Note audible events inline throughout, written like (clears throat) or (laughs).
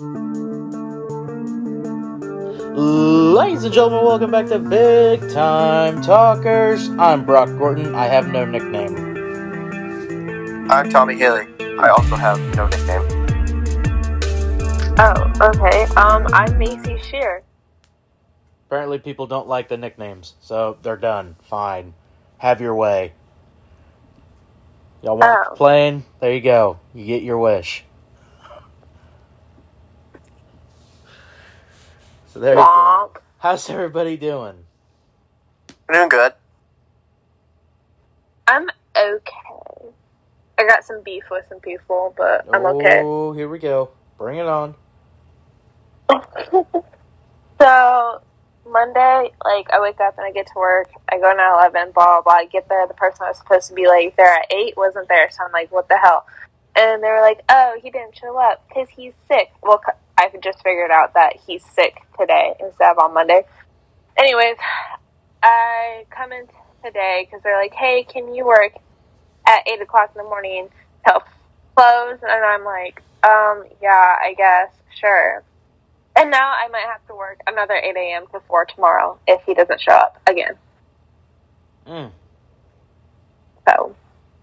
Ladies and gentlemen, welcome back to Big Time Talkers. I'm Brock Gorton. I have no nickname. I'm Tommy Haley. I also have no nickname. Oh, okay. Um, I'm Maisie Czirr. Apparently, people don't like the nicknames, so they're done. Fine. Have your way. Y'all want Oh. playing? There you go. You get your wish. So there you go. How's everybody doing? I'm doing good. I'm okay. I got some beef with some people, but I'm okay. Oh, here we go. Bring it on. (laughs) So Monday, like I wake up and I get to work. I go to eleven, blah blah blah. I get there, the person I was supposed to be like there at eight wasn't there, so I'm like, what the hell? And they were like, oh, he didn't show up because he's sick. Well, c- I just figured out that he's sick today instead of on Monday. Anyways, I come in today because they're like, hey, can you work at eight o'clock in the morning till close? And I'm like, um, yeah, I guess, sure. And now I might have to work another 8 a.m. to 4 tomorrow if he doesn't show up again. Mm. So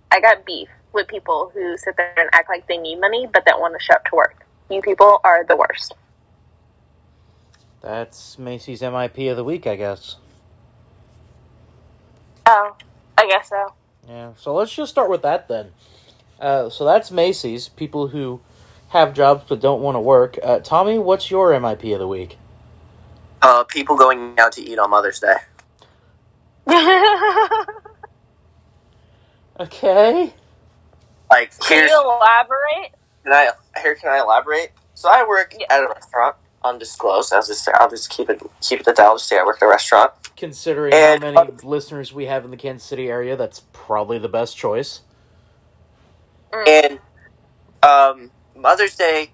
I got beef with people who sit there and act like they need money but don't want to show up to work. You people are the worst. That's Maisie's MIP of the week, I guess. Oh, I guess so. Yeah, so let's just start with that then. Uh, so that's Maisie's, people who have jobs but don't want to work. Uh, Tommy, what's your MIP of the week? Uh, people going out to eat on Mother's Day. (laughs) Okay. Like, Can you elaborate? Can I here can I elaborate? So I work Yeah. at a restaurant, undisclosed. As I say, I'll just keep it keep it the I'll say I work at a restaurant. Considering And- how many listeners we have in the Kansas City area, that's probably the best choice. And um, Mother's Day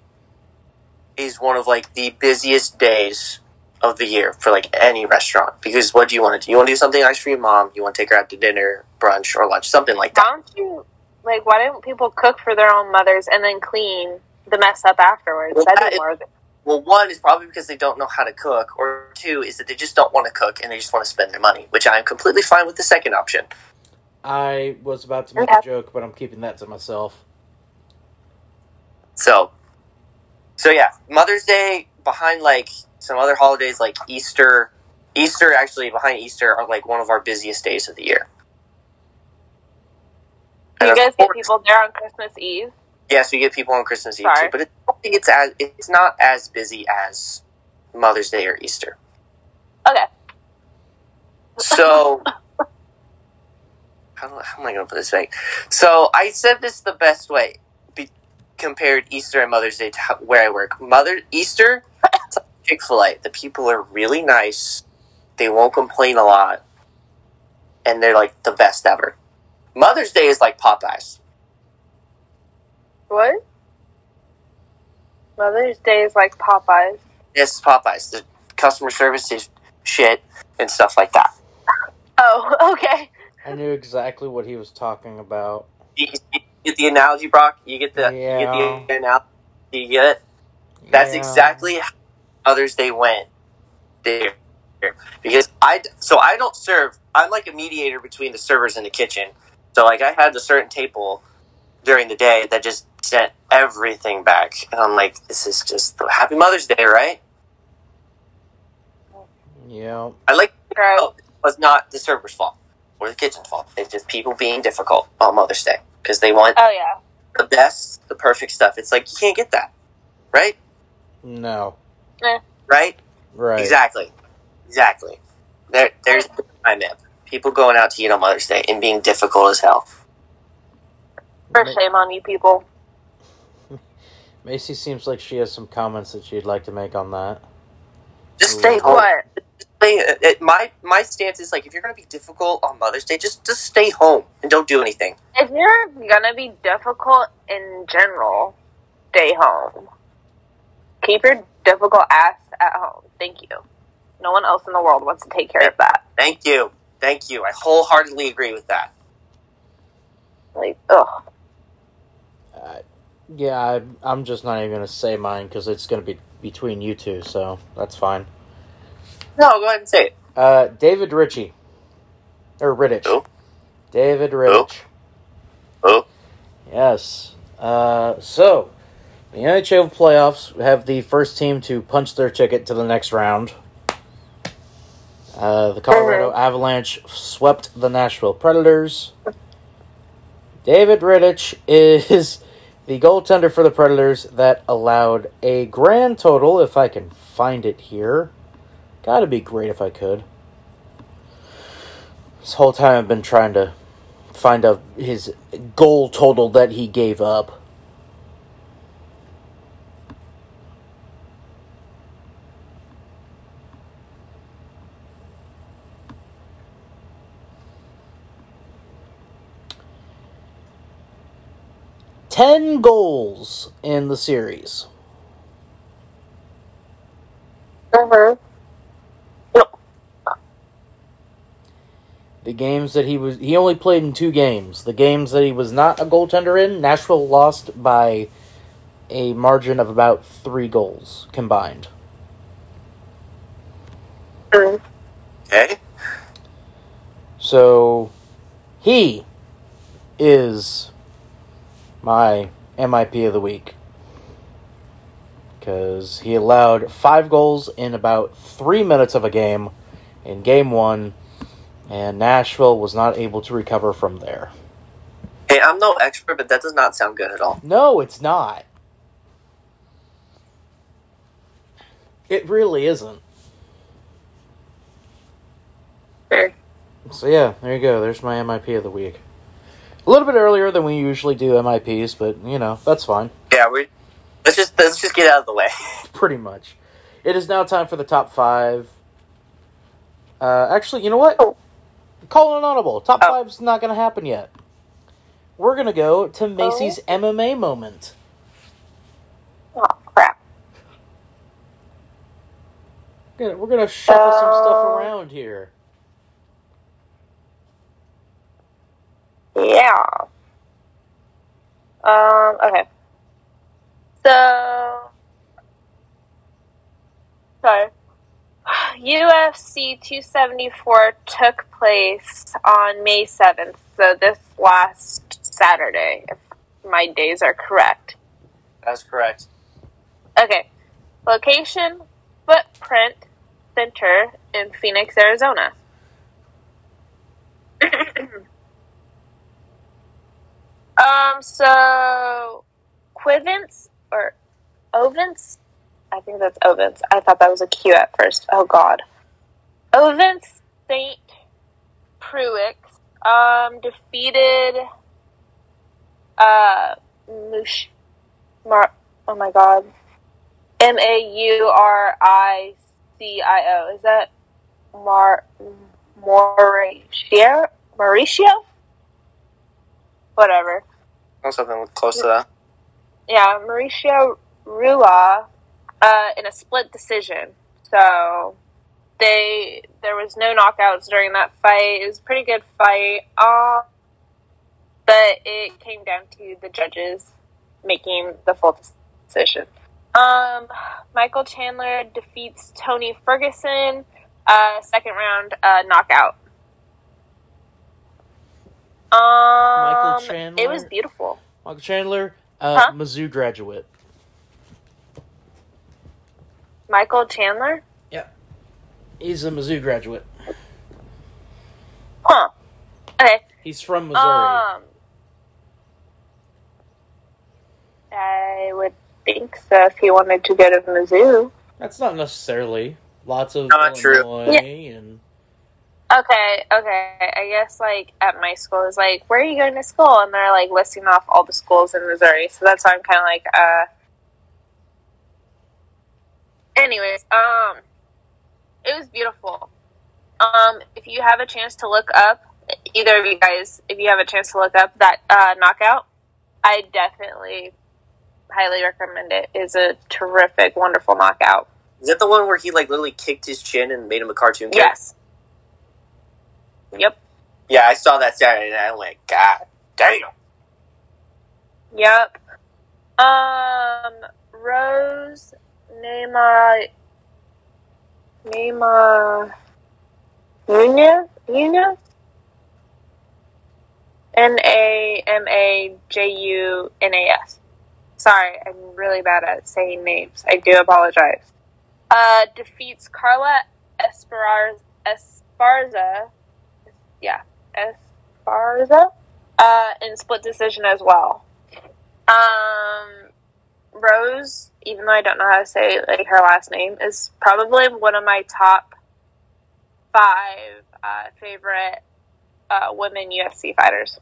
is one of like the busiest days of the year for like any restaurant because what do you want to do? You want to do something nice for your mom. You want to take her out to dinner, brunch, or lunch, something like that. Why don't you, like, why don't people cook for their own mothers and then clean the mess up afterwards? Well, That'd be more of. Well, one is probably because they don't know how to cook, or two is that they just don't want to cook and they just want to spend their money, which I'm completely fine with the second option. I was about to make Okay. a joke, but I'm keeping that to myself. So, so yeah, Mother's Day behind like some other holidays like Easter. Easter actually behind Easter are like one of our busiest days of the year. Do you guys get people there on Christmas Eve? Yes, we get people on Christmas Eve Sorry. too, but it, I think it's as it's not as busy as Mother's Day or Easter. Okay. So, (laughs) how, how am I going to put this thing? So, I said this the best way. Be, compared Easter and Mother's Day to how, where I work. Mother Easter, (laughs) Chick Fil A. The people are really nice. They won't complain a lot, and they're like the best ever. Mother's Day is like Popeyes. What? Mother's Day is like Popeyes. Yes, Popeyes. The customer service is shit and stuff like that. Oh, (laughs) okay. I knew exactly what he was talking about. You, you get the analogy, Brock. You get the Yeah. you get the analogy. You get it. That's Yeah. exactly how Mother's Day went there. Because I so I don't serve. I'm like a mediator between the servers and the kitchen. So like I had a certain table during the day that just sent everything back, and I'm like, this is just Happy Mother's Day, right? Yeah. I like Right. it was not the server's fault or the kitchen's fault. It's just people being difficult on Mother's Day because they want Oh yeah. the best, the perfect stuff. It's like you can't get that, right? No. Eh. Right? Right. Exactly. Exactly. There, there's my man. People going out to eat on Mother's Day and being difficult as hell. For shame on you people. (laughs) Maisie seems like she has some comments that she'd like to make on that. Just stay home. What? Stay, it, it- my my stance is like if you're gonna be difficult on Mother's Day, just just stay home and don't do anything. If you're gonna be difficult in general, stay home. Keep your difficult ass at home. Thank you. No one else in the world wants to take care of that. Thank you, thank you. I wholeheartedly agree with that. Like, ugh. Uh, Yeah, I, I'm just not even gonna say mine because it's gonna be between you two, so that's fine. No, go ahead and say it. Uh, David Ritchie or Rittich. Who? David Rittich. Who? Yes. Uh, so the NHL playoffs have the first team to punch their ticket to the next round. Uh, the Colorado Avalanche swept the Nashville Predators. David Rittich is (laughs) the goaltender for the Predators that allowed a grand total, if I can find it here. Gotta be great if I could. This whole time I've been trying to find out his goal total that he gave up. Ten goals in the series. Mm-hmm. The games that he was he only played in two games. The games that he was not a goaltender in, Nashville lost by a margin of about three goals combined. Mm. Okay. So he is my MIP of the week. Because he allowed five goals in about three minutes of a game in game one, and Nashville was not able to recover from there. Hey, I'm no expert, but that does not sound good at all. No, it's not. It really isn't. Fair. So yeah, there you go. There's my MIP of the week. A little bit earlier than we usually do MIPs, but you know that's fine. Yeah, we let's just let's just get out of the way. (laughs) Pretty much. It is now time for the top five. Uh, actually, you know what? Oh. Call an audible. Top Oh. five's not going to happen yet. We're going to go to Maisie's MMA moment. Oh crap. We're gonna- We're going to shuffle some stuff Oh. around here. Yeah. Um. Okay. So. Sorry. UFC 274 took place on May 7th, so this last Saturday, if my days are correct. That's correct. Okay. Location Footprint Center in Phoenix, Arizona. (clears throat) um, so Quivance or Ovens? I think that's Ovens. I thought that was a Q at first. Oh god. Ovens St. Preux um defeated uh Mush Mar oh my god. M A U R I C I O. Is that Mar Mauricio? Mauricio? Whatever. Or something close to that. Yeah, Mauricio Rua uh, in a split decision. So they there was no knockouts during that fight. It was a pretty good fight. Um, but it came down to the judges making the full decision. Um, Michael Chandler defeats Tony Ferguson. Uh, second round uh, knockout. Um, Chandler? It was beautiful. Michael Chandler, uh, Huh? Mizzou graduate. Michael Chandler? Yeah, he's a Mizzou graduate. Huh. Okay. He's from Missouri. Um, I would think so if he wanted to go to Mizzou. That's not necessarily. Lots of Not true. Illinois and Okay, okay. I guess like at my school is like, where are you going to school? And they're like listing off all the schools in Missouri. So that's why I'm kind of like, uh. Anyways, um, it was beautiful. Um, if you have a chance to look up, either of you guys, if you have a chance to look up that uh, knockout, I definitely highly recommend it. It's a terrific, wonderful knockout. Is that the one where he like literally kicked his chin and made him a cartoon? Yes. Yep. Yeah, I saw that Saturday and I went, God damn. Yep. Um, Rose, Neymar, Neymar, Nunez, Nunez, N A M A J U N A S. Sorry, I'm really bad at saying names. I do apologize. Uh, defeats Carla Esparza, Esparza, yeah, Esparza, uh, in split decision as well. Um, Rose, even though I don't know how to say like her last name, is probably one of my top five uh, favorite uh, women UFC fighters.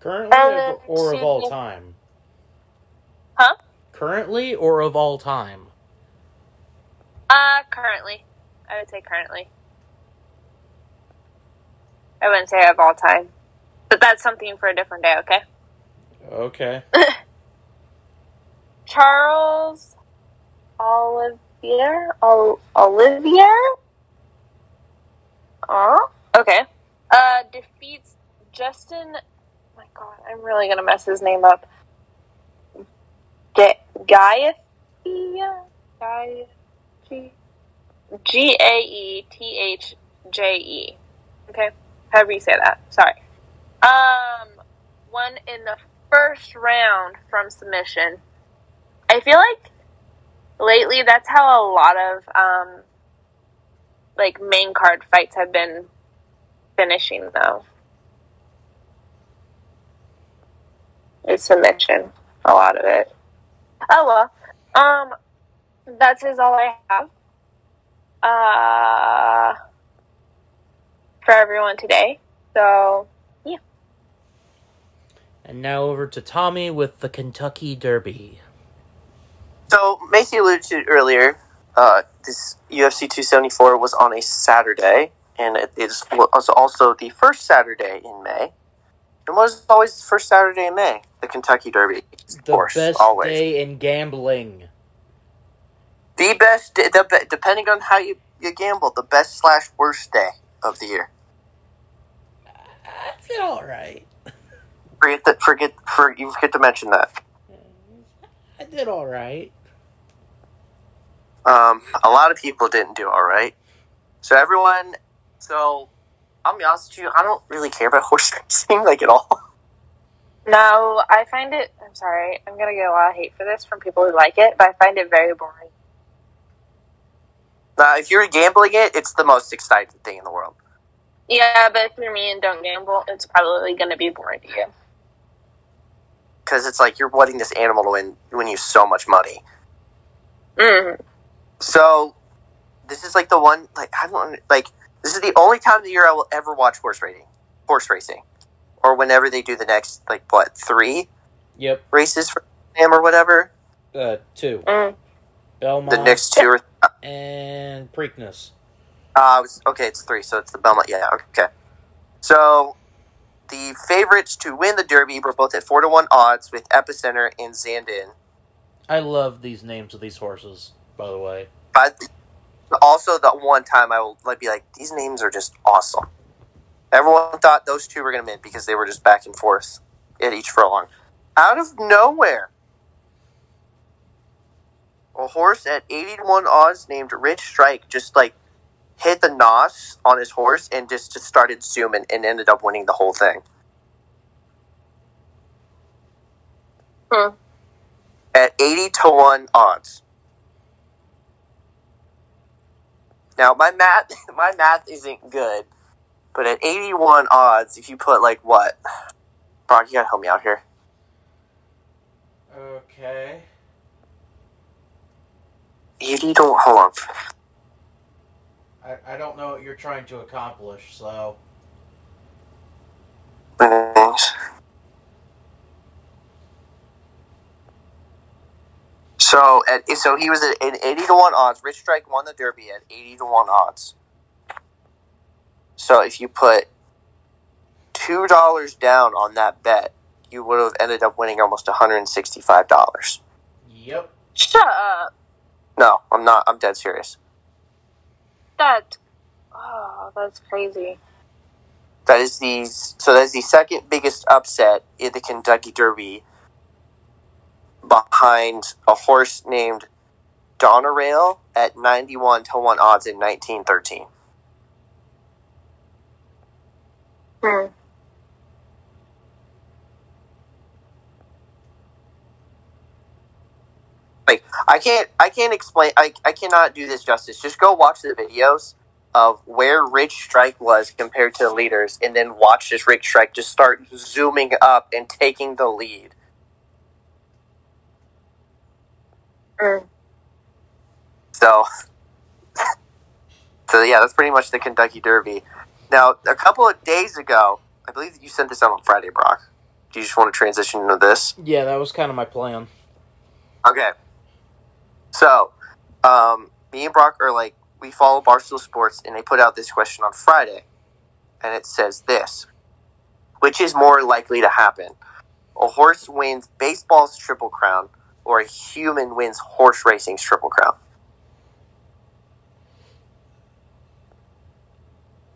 Currently or of all time? Huh? Currently or of all time? Uh, currently, I would say currently. I wouldn't say of all time, but that's something for a different day. Okay. Okay. (laughs) Charles Olivier Ol- Olivier. Oh, okay. Uh, defeats Justin. My God, I'm really gonna mess his name up. Ga-. Gaethia. G A E T H J E. Okay, however you say that. Sorry. Um, won in the first round from submission. I feel like lately that's how a lot of um, like main card fights have been finishing though. It's submission, a lot of it. Oh well, um, that's is all I have. Uh, for everyone today. So yeah. And now over to Tommy with the Kentucky Derby. So Maisie alluded to it earlier. Uh, this UFC 274 was on a Saturday, and it is was also the first Saturday in May. And what is always the first Saturday in May? The Kentucky Derby, of The course, best always day in gambling. the best. The depending on how you, you gamble, the best slash worst day of the year. I did all right. Forget that. Forget. For you forget to mention that. I did all right. Um, a lot of people didn't do all right. So everyone. So I'll be honest with you. I don't really care about (laughs) horse racing like at all. no, I find it. I'm sorry, I'm gonna get a lot of hate for this from people who like it, but I find it very boring. Now, if you're gambling it, it's the most exciting thing in the world. Yeah, but if you're me and don't gamble, it's probably gonna be boring to you. Because it's like you're wanting this animal to win, win you so much money. Mm. So, this is like the one, like, I don't, like, this is the only time of the year I will ever watch horse racing. Horse racing. Or whenever they do the next, like, what, three Yep. races for them or whatever? Uh, two. Mm. Belmont The next two or, and Preakness. Uh, was- okay, it's three, so it's the Belmont, yeah, okay. So, the favorites to win the Derby were both at 4 to 1 odds with Epicenter and Zandon. I love these names of these horses, by the way. But also, the one time I will like be like, these names are just awesome. Everyone thought those two were going to win because they were just back and forth at each furlong. Out of nowhere, a horse at 81 odds named Rich Strike just like hit the nos on his horse and just, just started zooming and ended up winning the whole thing. Hmm. At 80 to 1 odds. Now my math (laughs) my math isn't good, but at 81 odds, if you put like what? Brock, you gotta help me out here. Okay. 80 to hold on. I, I don't know what you're trying to accomplish, so. So at so he was at, at 80 to 1 odds. Rich Strike won the Derby at 80 to 1 odds. So if you put $2 down on that bet, you would have ended up winning almost $165. Yep. Shut up. No, I'm not. I'm dead serious. That. Oh, that's crazy. That is the so that is the second biggest upset in the Kentucky Derby behind a horse named Donerail at 91 to 1 odds in 1913. Hmm. Like I can't I can't explain I, I cannot do this justice. Just go watch the videos of where Rich Strike was compared to the leaders and then watch this Rich Strike just start zooming up and taking the lead. Hmm. So, (laughs) so yeah, that's pretty much the Kentucky Derby. Now, a couple of days ago, I believe you sent this out on Friday, Brock. Do you just want to transition into this? Yeah, that was kind of my plan. Okay. So, um, me and Brock are like, we follow Barstool Sports, and they put out this question on Friday, and it says this: Which is more likely to happen? A horse wins baseball's triple crown, or a human wins horse racing's triple crown?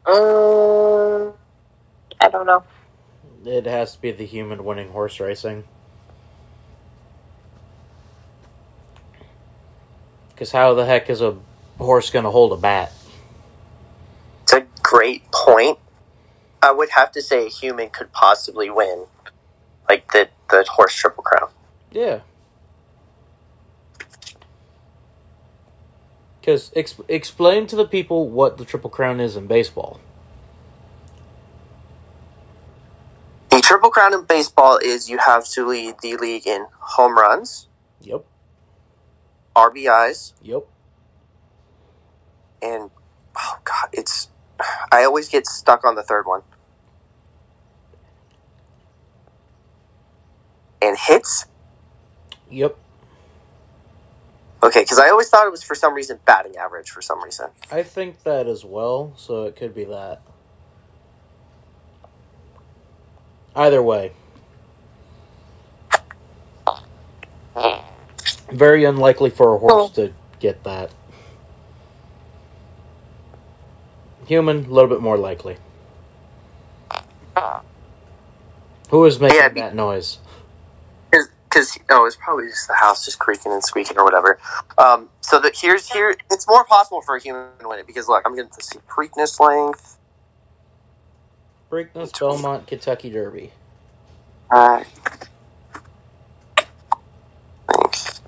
Um, I don't know. It has to be the human winning horse racing. Because how the heck is a horse going to hold a bat? It's a great point. I would have to say a human could possibly win, like the the horse triple crown. Yeah. Because ex- explain to the people what the Triple Crown is in baseball. The triple crown in baseball is you have to lead the league in home runs, Yep. RBIs, Yep. and oh god, it's I always get stuck on the third one. And hits. Yep. Okay, because I always thought it was for some reason batting average for some reason. I think that as well, so it could be that. Either way. Very unlikely for a horse to get that. Human, a little bit more likely. Who is making Yeah, be- that noise? Because oh, it's probably just the house just creaking and squeaking or whatever. Um, so that here's here, it's more possible for a human to win it because look, I'm getting to see Preakness length. Preakness Belmont Kentucky Derby. Uh, length.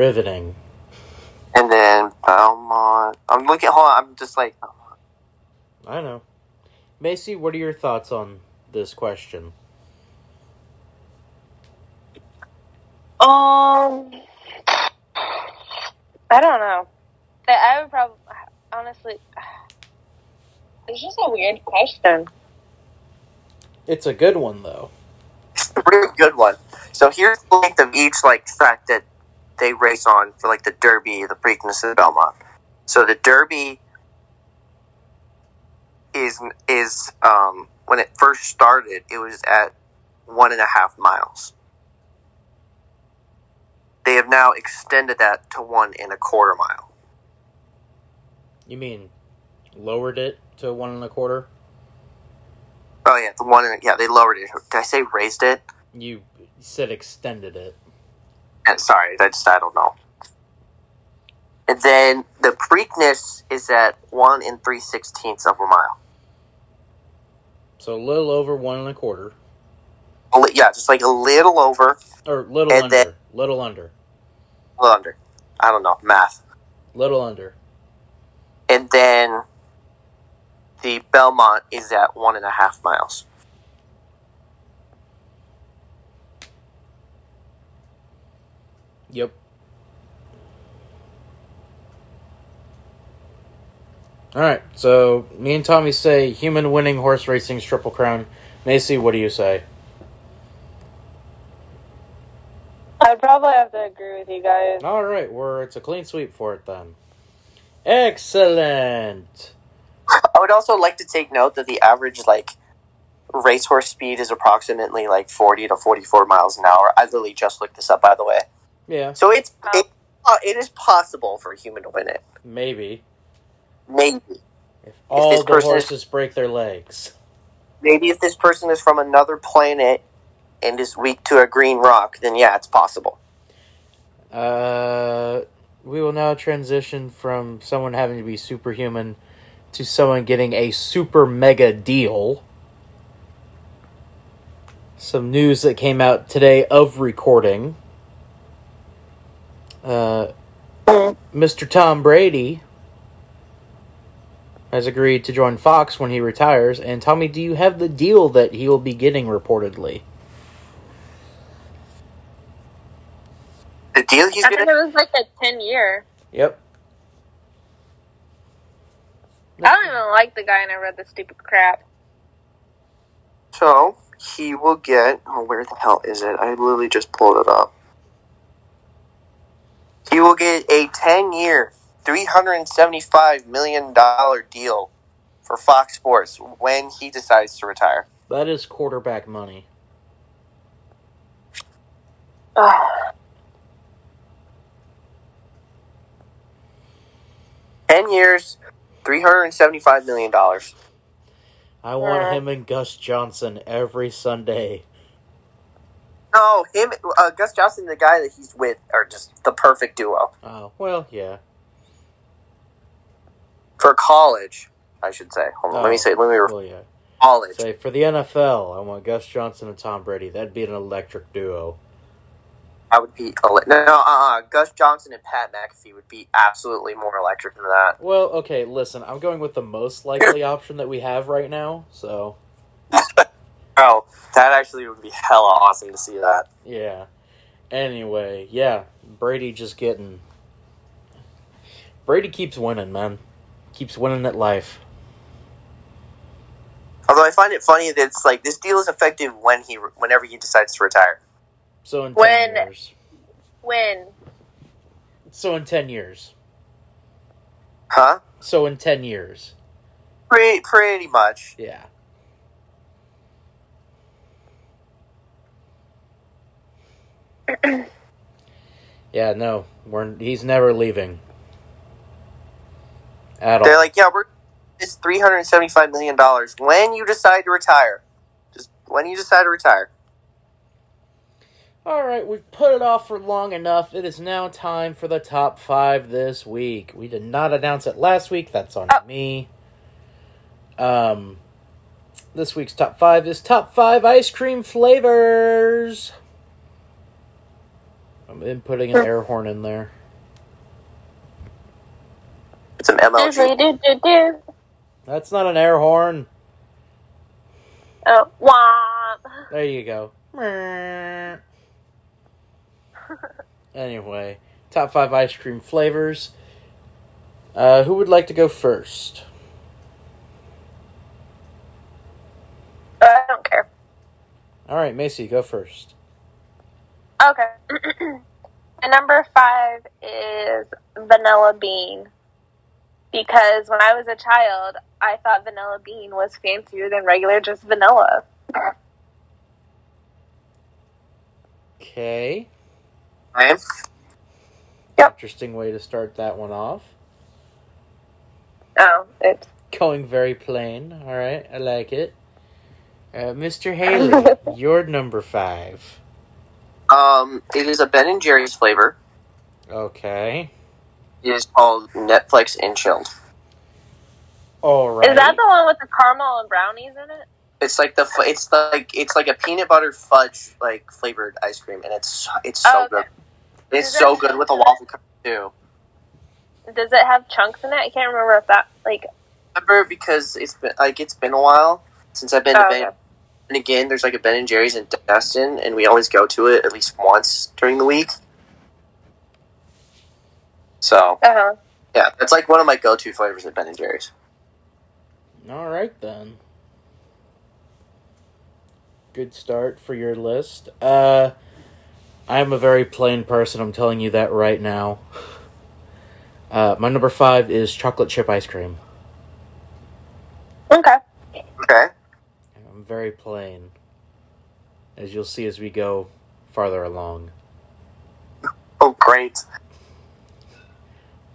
Riveting. And then Belmont. I'm looking. Hold on. I'm just like. I know. Maisie, what are your thoughts on this question? Um, I don't know. I- I would probably, honestly, (sighs) it's just a weird question. It's a good one, though. It's a really good one. So here's the length of each like track that they race on for like the Derby, the Preakness, and the Belmont. So the Derby is is um, when it first started, it was at one and a half miles. They have now extended that to one and a quarter mile. You mean lowered it to one and a quarter? Oh yeah, the one and yeah they lowered it. Did I say raised it? You said extended it. Sorry, I just I don't know. And then the Preakness is at one and three sixteenths of a mile. So a little over one and a quarter. Yeah, just like a little over, Or little And under. then- little under. little under. I don't know math. Little under. And then the Belmont is at one and a half miles. Yep. Alright, so me and Tommy say human winning horse racing's triple crown. Maisie, what do you say? I'd probably have to agree with you guys. Alright, we're it's a clean sweep for it then. Excellent. I would also like to take note that the average like racehorse speed is approximately like forty to forty four miles an hour. I literally just looked this up by the way. Yeah, So it's it, uh, it is possible for a human to win it. maybe. Maybe. If all this the person is- horses break their legs. Maybe if this person is from another planet and is weak to a green rock, then yeah, it's possible. Uh, we will now transition from someone having to be superhuman to someone getting a super mega deal. Some news that came out today of recording. Uh, Mr. Tom Brady has agreed to join Fox when he retires. And Tommy, do you have the deal that he will be getting reportedly? The deal he's I think gonna it was like a ten year. Yep. I don't even like the guy, and I read the stupid crap. so he will get. Oh, where the hell is it? I literally just pulled it up. He will get a ten-year, three hundred and seventy-five million dollar deal for Fox Sports when he decides to retire. That is quarterback money. (sighs) Ten years, three hundred and seventy-five million dollars. I want him and Gus Johnson every Sunday. No, him, uh, Gus Johnson, the guy that he's with, are just the perfect duo Oh, well, yeah. for college. I should say. Hold on, let Oh. me say. Let me re- Well, yeah. college. Say, for the NFL, I want Gus Johnson and Tom Brady. That'd be an electric duo. I would be ele- no, no, uh, uh Gus Johnson and Pat McAfee would be absolutely more electric than that. Well, okay, listen, I'm going with the most likely (laughs) option that we have right now, so, Oh, that actually would be hella awesome to see that. yeah. Anyway, yeah, Brady just getting. Brady keeps winning, man. Keeps winning at life. Although I find it funny that it's like this deal is effective when he, whenever he decides to retire. So in 10 years. When So in 10 years. Huh? So in 10 years. Pretty, pretty much. Yeah. (coughs) yeah, no, we're he's never leaving. At They're all. like, yeah, we're it's three hundred seventy-five million dollars when you decide to retire. Just when you decide to retire. all right, we've put it off for long enough. It is now time for the top five this week. We did not announce it last week. That's on Oh. me. Um, this week's top five is top five ice cream flavors. I'm inputting an air horn in there. It's an do MLG. That's not an air horn. Oh, womp. There you go. (laughs) anyway, top five ice cream flavors. Uh, who would like to go first? I don't care. All right, Maisie, go first. Okay. (clears throat) and number five is vanilla bean. Because when I was a child, I thought vanilla bean was fancier than regular just vanilla. Okay. Ryan? Yep. Interesting way to start that one off. Oh, it's Going very plain. All right, I like it. Uh, Mr. (laughs) Haley, you're number five. Um, it is a Ben and Jerry's flavor. Okay. It is called Netflix and Chilled. All right. is that the one with the caramel and brownies in it? It's like the fu- it's like it's like a peanut butter fudge like flavored ice cream, and it's it's so Oh, okay. good. It's so good with a waffle cone too. Does it have chunks in it? I can't remember if that like. Remember because it's been like it's been a while since I've been Oh, to Ben. okay. And again, there's like a Ben and Jerry's in Destin, and we always go to it at least once during the week. So Uh huh. yeah, that's like one of my go-to flavors at Ben and Jerry's. All right then. Good start for your list. Uh I'm a very plain person, I'm telling you that right now. Uh my number 5 is chocolate chip ice cream. Okay. Okay. I'm very plain. As you'll see as we go farther along. Oh, great.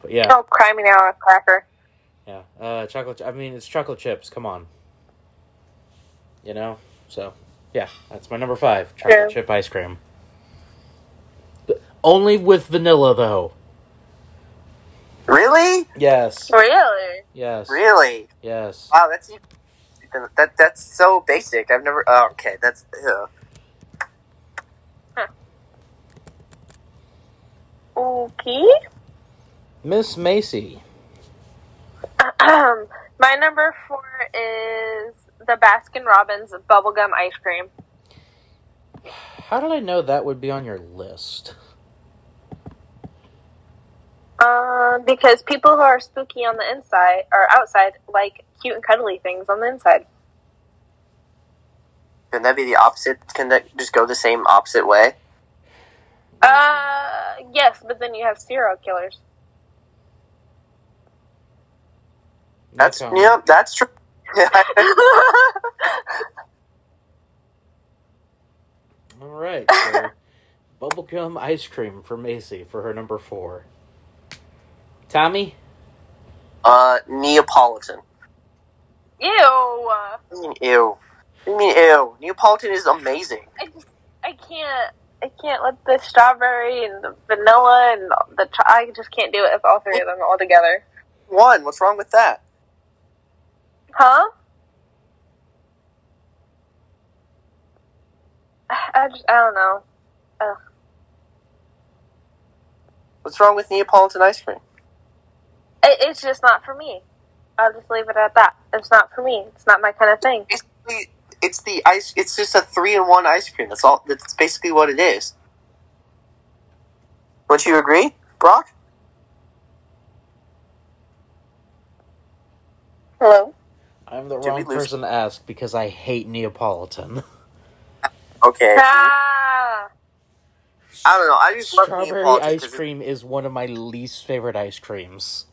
But yeah, Oh, cry me now, a cracker. yeah. Uh, chocolate. I mean, it's chocolate chips. Come on. You know. So yeah, that's my number five. Chocolate Yeah. chip ice cream. But only with vanilla though. Really? Yes. Really? Yes. Really? Yes. Wow, that's even, that that's so basic. I've never. Oh, okay, that's. Ugh. Okay. Miss Maisie. Um, My number four is the Baskin Robbins bubblegum ice cream. How did I know that would be on your list? Um, because people who are spooky on the inside or outside like cute and cuddly things on the inside. Can that be the opposite? Can that just go the same opposite way? Uh, yes, but then you have serial killers. That's No comment. yeah, that's true. (laughs) All right. So (laughs) bubblegum ice cream for Maisie for her number four. Tommy. uh, Neapolitan. Ew. I mean, ew. I mean, ew. Neapolitan is amazing. I just, I can't, I can't let the strawberry and the vanilla and the, cho- I just can't do it with all three of them all together. One. What's wrong with that? Huh? I just, I don't know. What's wrong with Neapolitan ice cream? It, it's just not for me. I'll just leave it at that. It's not for me. It's not my kind of thing. Basically, it's the ice. It's just a three-in-one ice cream. That's all. That's basically what it is. Would you agree, Brock? Hello? I'm the Did wrong person to ask because I hate Neapolitan. (laughs) Okay. Ah! I don't know. I just love Strawberry Neapolitan ice 'cause cream is one of my least favorite ice creams.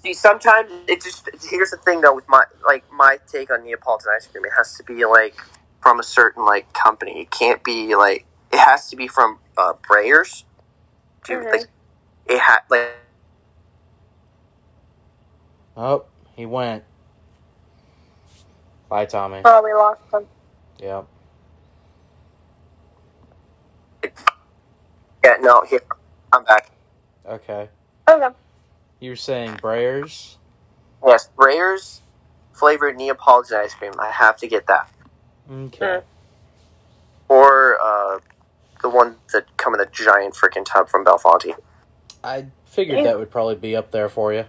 See, sometimes it just here's the thing though with my like my take on Neapolitan ice cream. It has to be like from a certain like company. It can't be like it has to be from uh, Breyers. To Mhm. like it had like Oh, he went. Bye, Tommy. Oh, we lost him. Yep. yeah no here I'm back. Okay. Okay. You were saying Breyers? Yes, Breyers flavored Neapolitan ice cream. I have to get that Okay. or uh, the one that come in a giant freaking tub from Belfonte. I figured that would probably be up there for you.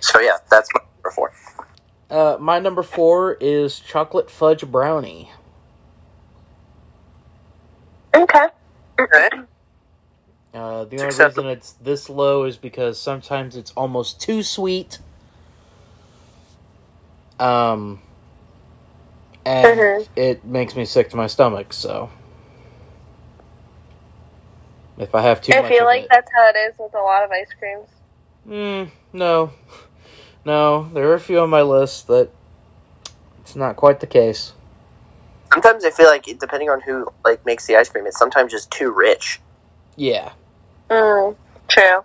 So yeah, that's my number four. Uh, my number four is chocolate fudge brownie. Okay. Okay. Uh, the It's only acceptable. reason it's this low is because sometimes it's almost too sweet. Um, and Mhm. it makes me sick to my stomach. So, if I have too I feel like it, that's how it is with a lot of ice creams. Mm, no, no. There are a few on my list that it's not quite the case. Sometimes I feel like depending on who like makes the ice cream, it's sometimes just too rich. Yeah, Mm, true.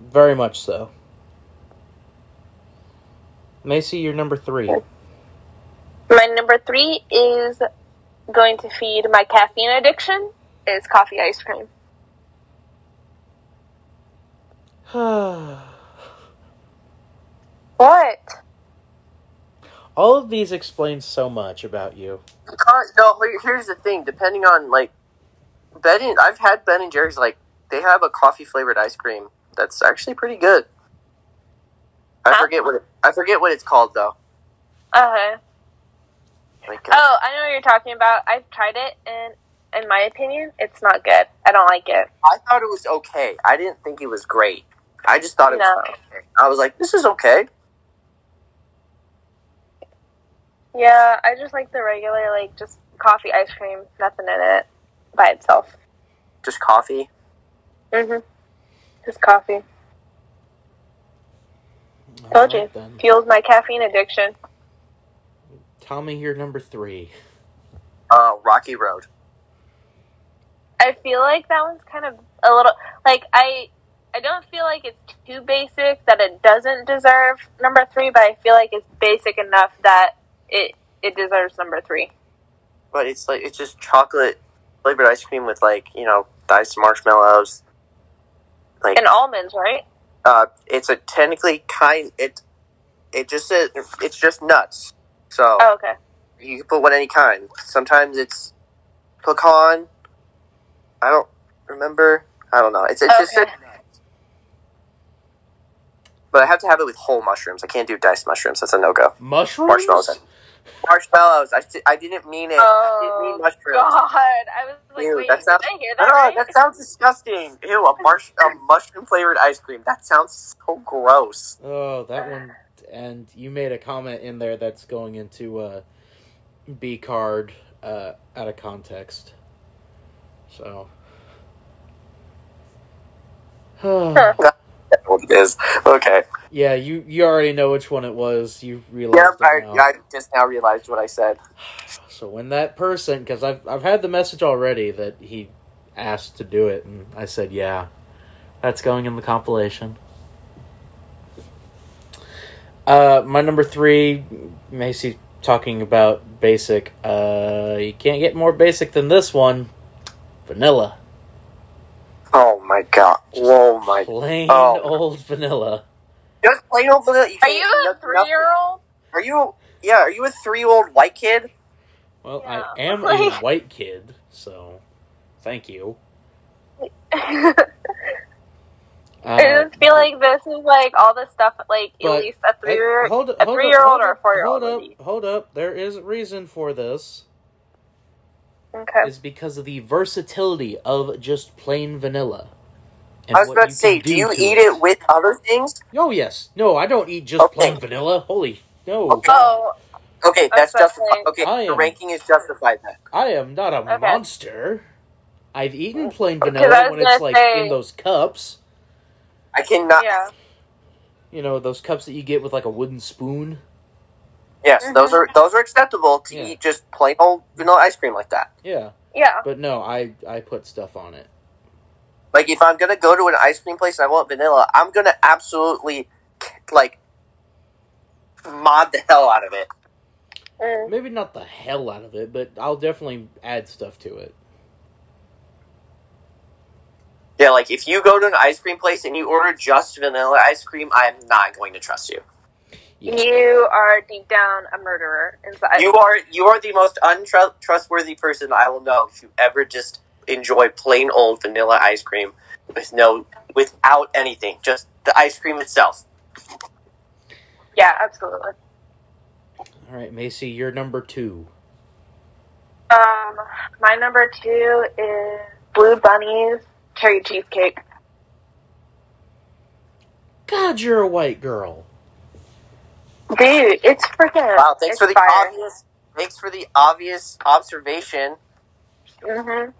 very much so. Maisie, you're number three. My number three is going to feed my caffeine addiction is coffee ice cream. (sighs) What? All of these explain so much about you. Con- No, here's the thing. Depending on like Ben, and, I've had Ben and Jerry's. Like they have a coffee flavored ice cream that's actually pretty good. I forget what it, I forget what it's called though. Okay. Like, uh, Oh, I know what you're talking about. I've tried it, and in my opinion, it's not good. I don't like it. I thought it was okay. I didn't think it was great. I just thought it No. was okay. I was like, this is okay. Yeah, I just like the regular, like, just coffee ice cream, nothing in it by itself. Just coffee. hmm Just coffee. Told you. Then. Fuels my caffeine addiction. Tommy, you're number three. Uh, Rocky Road. I feel like that one's kind of a little like I I don't feel like it's too basic that it doesn't deserve number three, but I feel like it's basic enough that it it deserves number three. But it's like it's just chocolate flavored ice cream with like you know diced marshmallows. Like And almonds, right? uh, it's a technically kind it. It just says it's just nuts. So Oh, okay. you can put what any kind. Sometimes it's pecan. I don't remember. I don't know. It's it's just. Okay. But I have to have it with whole mushrooms. I can't do diced mushrooms. That's a no go. Mushrooms? Marshmallows. Marshmallows. I, I didn't mean it. I didn't Oh mean mushrooms. God, I was like, Ew, wait, that sounds- did I hear that No, right? that sounds disgusting. Ew, a, marsh, a (laughs) mushroom flavored ice cream. That sounds so gross. Oh, that one. And you made a comment in there that's going into uh, B card uh, out of context. So. (sighs) What it is. Okay. yeah, you you already know which one it was. You Yeah, realized I. I just now realized what I said. (sighs) So when that person, because I've I've had the message already that he asked to do it, and I said yeah, that's going in the compilation. Uh, my number three, Maisie talking about basic. Uh, you can't get more basic than this one. Vanilla, Oh my god. Whoa, my. plain Oh. old vanilla. Just plain old vanilla. You Are you eat a nothing- three year old? Are you? Yeah. Are you a three-year-old white kid? Well, Yeah. I am a white kid, so thank you. (laughs) I Uh, just feel like this is like all the stuff like at least a three Hey, year hold, a three year old or a four year old. Hold up, hold up. There is a reason for this. Okay. Is because of the versatility of just plain vanilla. and I was about to say, can do you eat it with other things? Oh yes. No, I don't eat just Okay. plain vanilla. Holy no! Okay. Oh, Okay, that's was justified. Okay, I the am- ranking is justified then. I am not a Okay. monster. I've eaten mm. plain vanilla when it's like say- in those cups. I cannot. yeah. You know those cups that you get with like a wooden spoon. Yes, Mhm. those are those are acceptable to Yeah. eat just plain old vanilla ice cream like that. Yeah, Yeah. but no, I I put stuff on it. Like if I'm gonna go to an ice cream place and I want vanilla, I'm gonna absolutely like mod the hell out of it. Mm. Maybe not the hell out of it, but I'll definitely add stuff to it. Yeah, like if you go to an ice cream place and you order just vanilla ice cream, I am not going to trust you. Yeah. You are deep down a murderer inside. You are you are the most untrustworthy person I will know if you ever just enjoy plain old vanilla ice cream with no without anything, just the ice cream itself. yeah, absolutely. All right, Maisie, you're number two. Um, my number two is Blue Bunny's cherry cheesecake. God, you're a white girl. Dude, it's freaking. Wow, thanks it's for the fire. obvious thanks for the obvious observation. Mhm.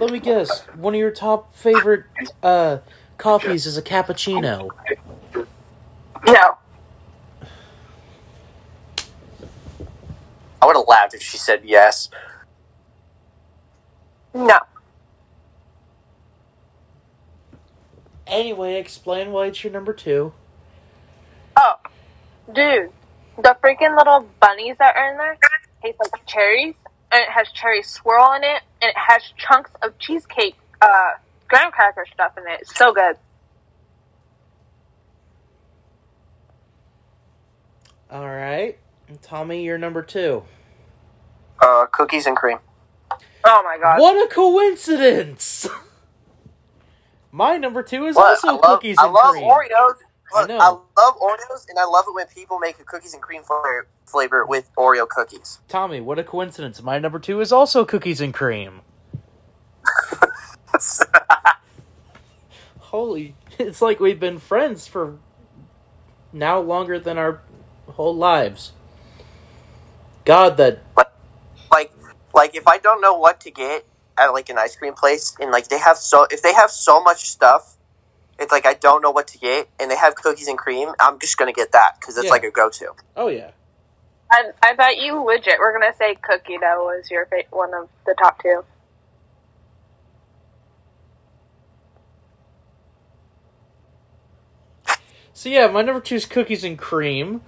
Let me guess. One of your top favorite uh, coffees is a cappuccino. No. I would have laughed if she said yes. No. Anyway, explain why it's your number two. Oh, dude, the freaking little bunnies that are in there taste like cherries, and it has cherry swirl in it, and it has chunks of cheesecake, uh, graham cracker stuff in it. It's so good. All right, Tommy, you're number two. Uh, cookies and cream. Oh my god. What a coincidence! (laughs) My number two is What? also I love, cookies and cream. I love cream. Oreos. I Look, know. I love Oreos, and I love it when people make a cookies and cream flavor, flavor with Oreo cookies. Tommy, what a coincidence! My number two is also cookies and cream. (laughs) Holy, it's like we've been friends for now longer than our whole lives. God, that like, like if I don't know what to get at like an ice cream place, and like they have so if they have so much stuff, it's like I don't know what to get, and they have cookies and cream. I'm just gonna get that because it's yeah. like a go-to. Oh yeah. I, I bet you legit we're gonna say cookie dough was your fa- one of the top two. So yeah, my number two is cookies and cream,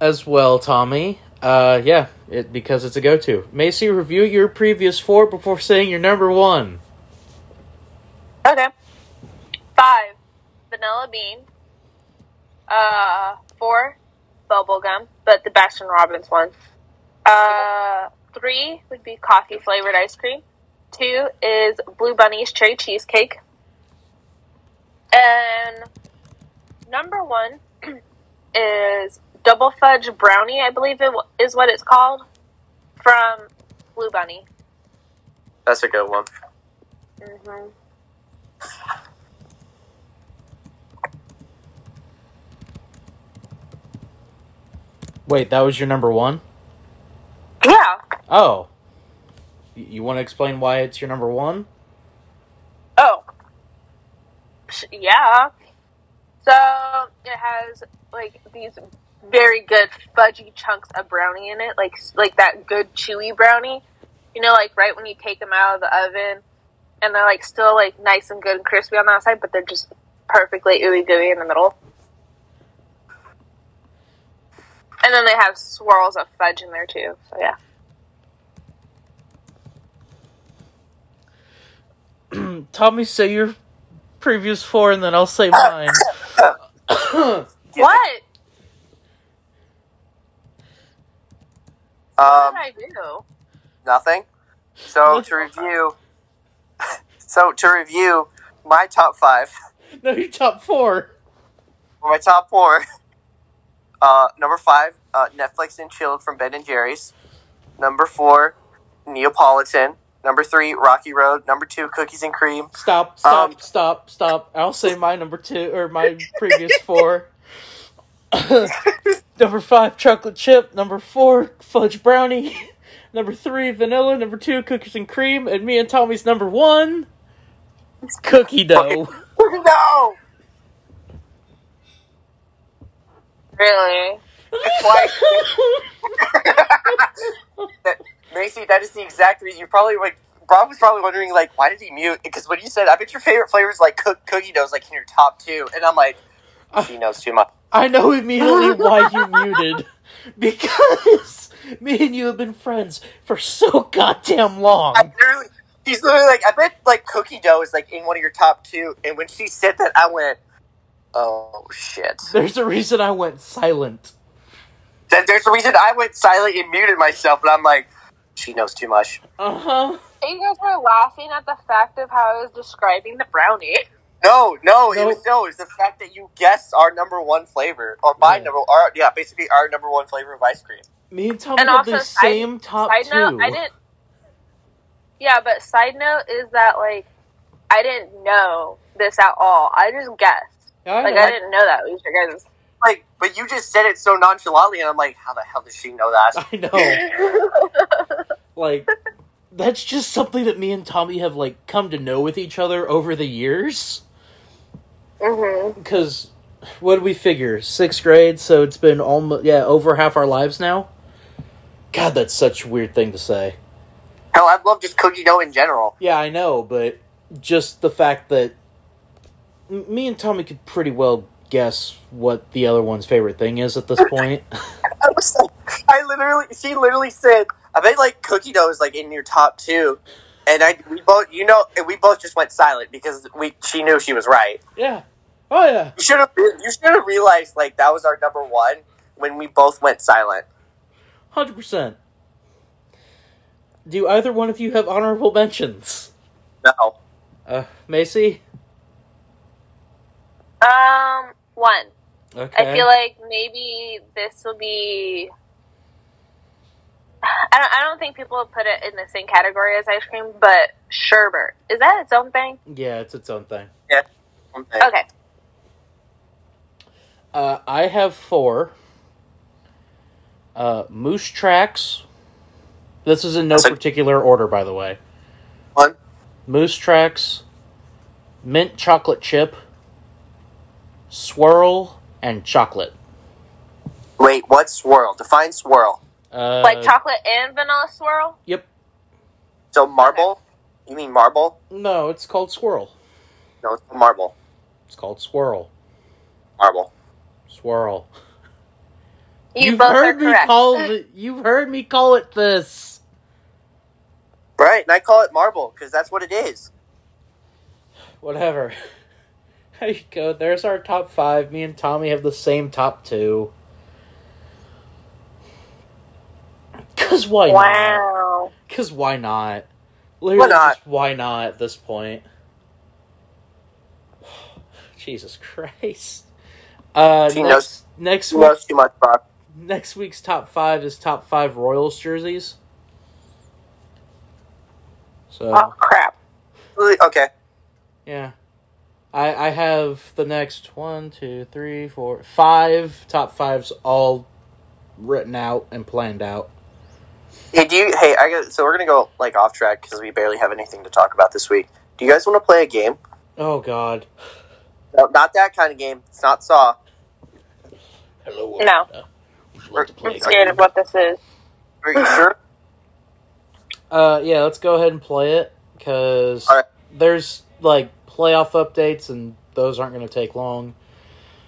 as well, Tommy. Uh, yeah, it because it's a go-to. Maisie, review your previous four before saying your number one. Okay. Vanilla bean. Uh, four, bubblegum, but the Baskin Robbins one. Uh, three would be coffee flavored ice cream. Two is Blue Bunny's cherry cheesecake. And number one (clears throat) is double fudge brownie, I believe it w- is what it's called, from Blue Bunny. That's a good one. hmm Wait, that was your number one? Yeah. Oh. You want to explain why it's your number one? Oh. Yeah. So it has like these very good fudgy chunks of brownie in it, like like that good chewy brownie. You know, like right when you take them out of the oven, and they're like still like nice and good and crispy on the outside, but they're just perfectly ooey gooey in the middle. And then they have swirls of fudge in there too. So yeah. (clears throat) Tommy, say your previous four, and then I'll say mine. (coughs) What? Um, what did I do? nothing. So (laughs) to review, (laughs) so to review my top five, (laughs) no, your top four. my top four. Uh, number five, uh, Netflix and chilled from Ben and Jerry's. Number four, Neapolitan. Number three, Rocky Road. Number two, Cookies and Cream. Stop, stop, Um, stop, stop. I'll say my number two, or my previous (laughs) four. (laughs) number five, chocolate chip. Number four, fudge brownie. (laughs) Number three, vanilla. Number two, cookies and cream. And me and Tommy's number one, cookie dough. no, Really? like that, (laughs) Maisie. That is the exact reason. You probably like. Rob was probably wondering like, why did he mute? Because when you said, "I bet your favorite flavor is like cook- cookie dough," is like in your top two, and I'm like, he knows too much. I know immediately (laughs) why you muted. Because me and you have been friends for so goddamn long. I literally, he's literally like, I bet like cookie dough is like in one of your top two. And when she said that, I went, oh shit. (laughs) There's a reason I went silent. There's a reason I went silent and muted myself, but I'm like, she knows too much. Uh huh. You guys were laughing at the fact of how I was describing the brownie. No, no, it was no. It's the fact that you guessed our number one flavor, or my Yeah. number, our yeah, basically our number one flavor of ice cream. Me and Tommy And have also, the side- same top side two. note, I didn't. Yeah, but side note is that like I didn't know this at all. I just guessed. I Like know. I didn't know that. It was your guys'. Like, but you just said it so nonchalantly, and I'm like, how the hell does she know that? (laughs) I know. (laughs) like, that's just something that me and Tommy have like come to know with each other over the years. mm-hmm. Because what did we figure? Sixth grade, so it's been almost yeah over half our lives now. God, that's such a weird thing to say. Hell, I love just cookie dough in general. Yeah, I know, but just the fact that m- me and Tommy could pretty well guess what the other one's favorite thing is at this (laughs) point. I was like, I literally, she literally said, I bet like cookie dough is like in your top two, and I we both, you know, and we both just went silent because we she knew she was right. yeah. Oh yeah. You should have you should have realized like that was our number one when we both went silent. Hundred percent. Do either one of you have honorable mentions? No, Uh, Maisie. Um, one. Okay. I feel like maybe this will be. I don't. I don't think people would put it in the same category as ice cream, but sherbet is that its own thing? yeah, it's its own thing. Yeah. Okay. Uh, I have four. Uh, Moose Tracks. This is in no That's a- particular order, by the way. One. Moose Tracks, Mint Chocolate Chip, Swirl, and Chocolate. Wait, what swirl? Define swirl. Uh, like chocolate and vanilla swirl. Yep. So marble? You mean marble? No, it's called Swirl. No, it's marble. It's called Swirl. Marble. Swirl. You have both heard are me correct. call (laughs) it, you've heard me call it this. Right, and I call it marble because that's what it is. Whatever. There (laughs) you go. There's our top five. Me and Tommy have the same top two. Cause why not? wow. Cause why not? Literally, not? just why not at this point? (sighs) Jesus Christ. Uh, She next, knows- next Too week, much, too much, Brock. next week's top five is top five Royals jerseys. So Oh crap. Okay. yeah, I I have the next one, two, three, four, five top fives all written out and planned out. Hey, do you? Hey, I got. So we're gonna go like off track because we barely have anything to talk about this week. Do you guys want to play a game? Oh God. No, not that kind of game. It's not Saw. Hello. No. Amanda. Would like I'm scared of what this is. Are you sure? Uh, yeah, let's go ahead and play it because Alright. there's like playoff updates and those aren't going to take long.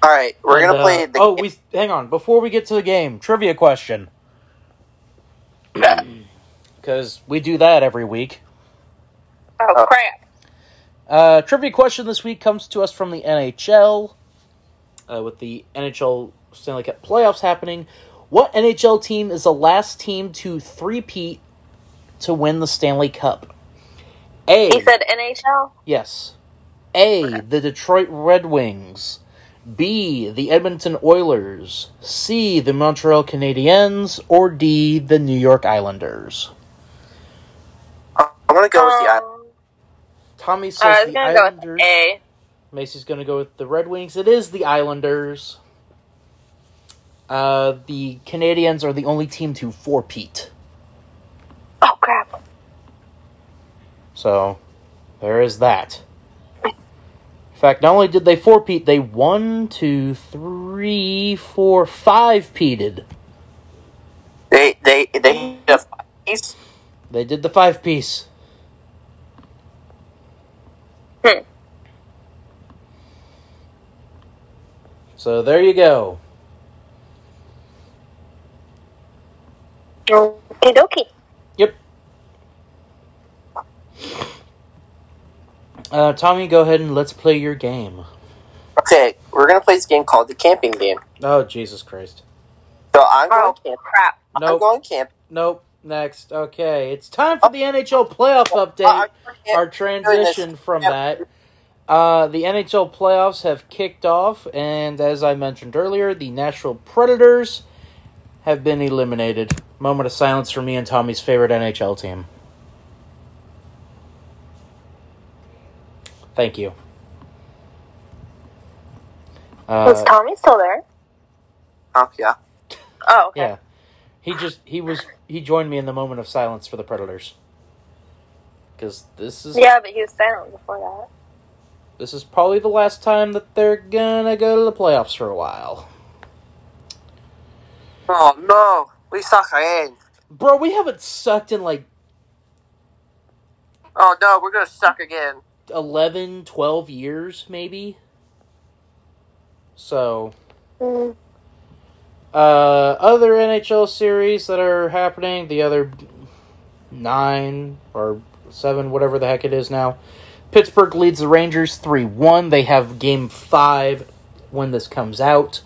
All right, we're And, gonna uh, play. The oh, we hang on before we get to the game. Trivia question (clears throat) because we do that every week. Oh, Oh. crap. Uh, trivia question this week comes to us from the NHL. Uh, with the NHL Stanley Cup playoffs happening, what NHL team is the last team to three-peat to win the Stanley Cup? A. He said NHL. Yes. A. The Detroit Red Wings. B. The Edmonton Oilers. C. The Montreal Canadiens. Or D. The New York Islanders. I'm gonna go with the. Um, Tommy I says was the gonna go Islanders. with A. Maisie's going to go with the Red Wings. It is the Islanders. Uh, the Canadiens are the only team to four-peat. Oh crap. So, there is that. In fact, not only did they four-peat, they one, two, three, four, five-peated. They they they. The five piece. They did the five-piece. Hmm. So there you go. Okie dokie. Uh, Tommy, go ahead and let's play your game. okay. We're gonna play this game called the camping game. Oh, Jesus Christ. So I'm going Oh camp. crap. I'm Nope. going camp. Nope. Next. Okay. It's time for the NHL playoff update. I'm going camp. Our transition from Yep. that. Uh, the NHL playoffs have kicked off, and as I mentioned earlier, the Nashville Predators have been eliminated. Moment of silence for me and Tommy's favorite NHL team. Thank you. Was Uh, Tommy still there? Oh yeah. Oh, okay. yeah, he just he was he joined me in the moment of silence for the Predators. Because this is Yeah, but he was silent before that. This is probably the last time that they're gonna go to the playoffs for a while. Oh no, we suck again. Bro, we haven't sucked in like Oh no, we're gonna suck again. 11, 12 years, maybe. So, Mm. uh, other NHL series that are happening, the other nine or seven, whatever the heck it is now. Pittsburgh leads the Rangers 3 1. They have game five when this comes out.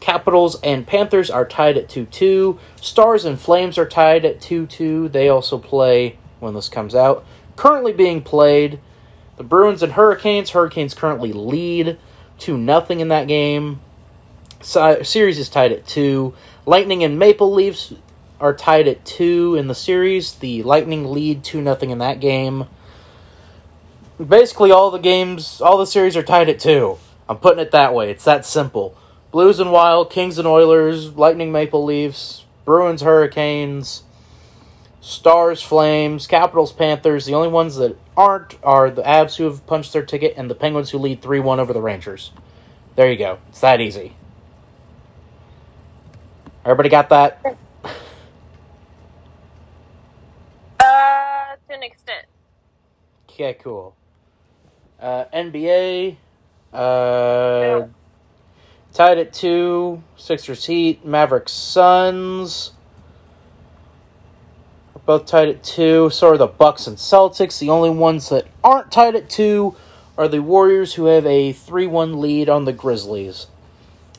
Capitals and Panthers are tied at 2 2. Stars and Flames are tied at 2 2. They also play when this comes out. Currently being played, the Bruins and Hurricanes. Hurricanes currently lead 2 nothing in that game. Series is tied at 2. Lightning and Maple Leafs are tied at 2 in the series. The Lightning lead 2 nothing in that game. Basically, all the games, all the series are tied at 2. I'm putting it that way. It's that simple. Blues and Wild, Kings and Oilers, Lightning Maple Leafs, Bruins Hurricanes, Stars Flames, Capitals Panthers. The only ones that aren't are the Avs who have punched their ticket and the Penguins who lead 3 1 over the Rangers. There you go. It's that easy. Everybody got that? Uh, to an extent. Okay, cool. Uh, NBA. Uh, Tied at two, Sixers Heat, Mavericks Suns. Both tied at two. So are the Bucks and Celtics. The only ones that aren't tied at two are the Warriors, who have a 3 1 lead on the Grizzlies.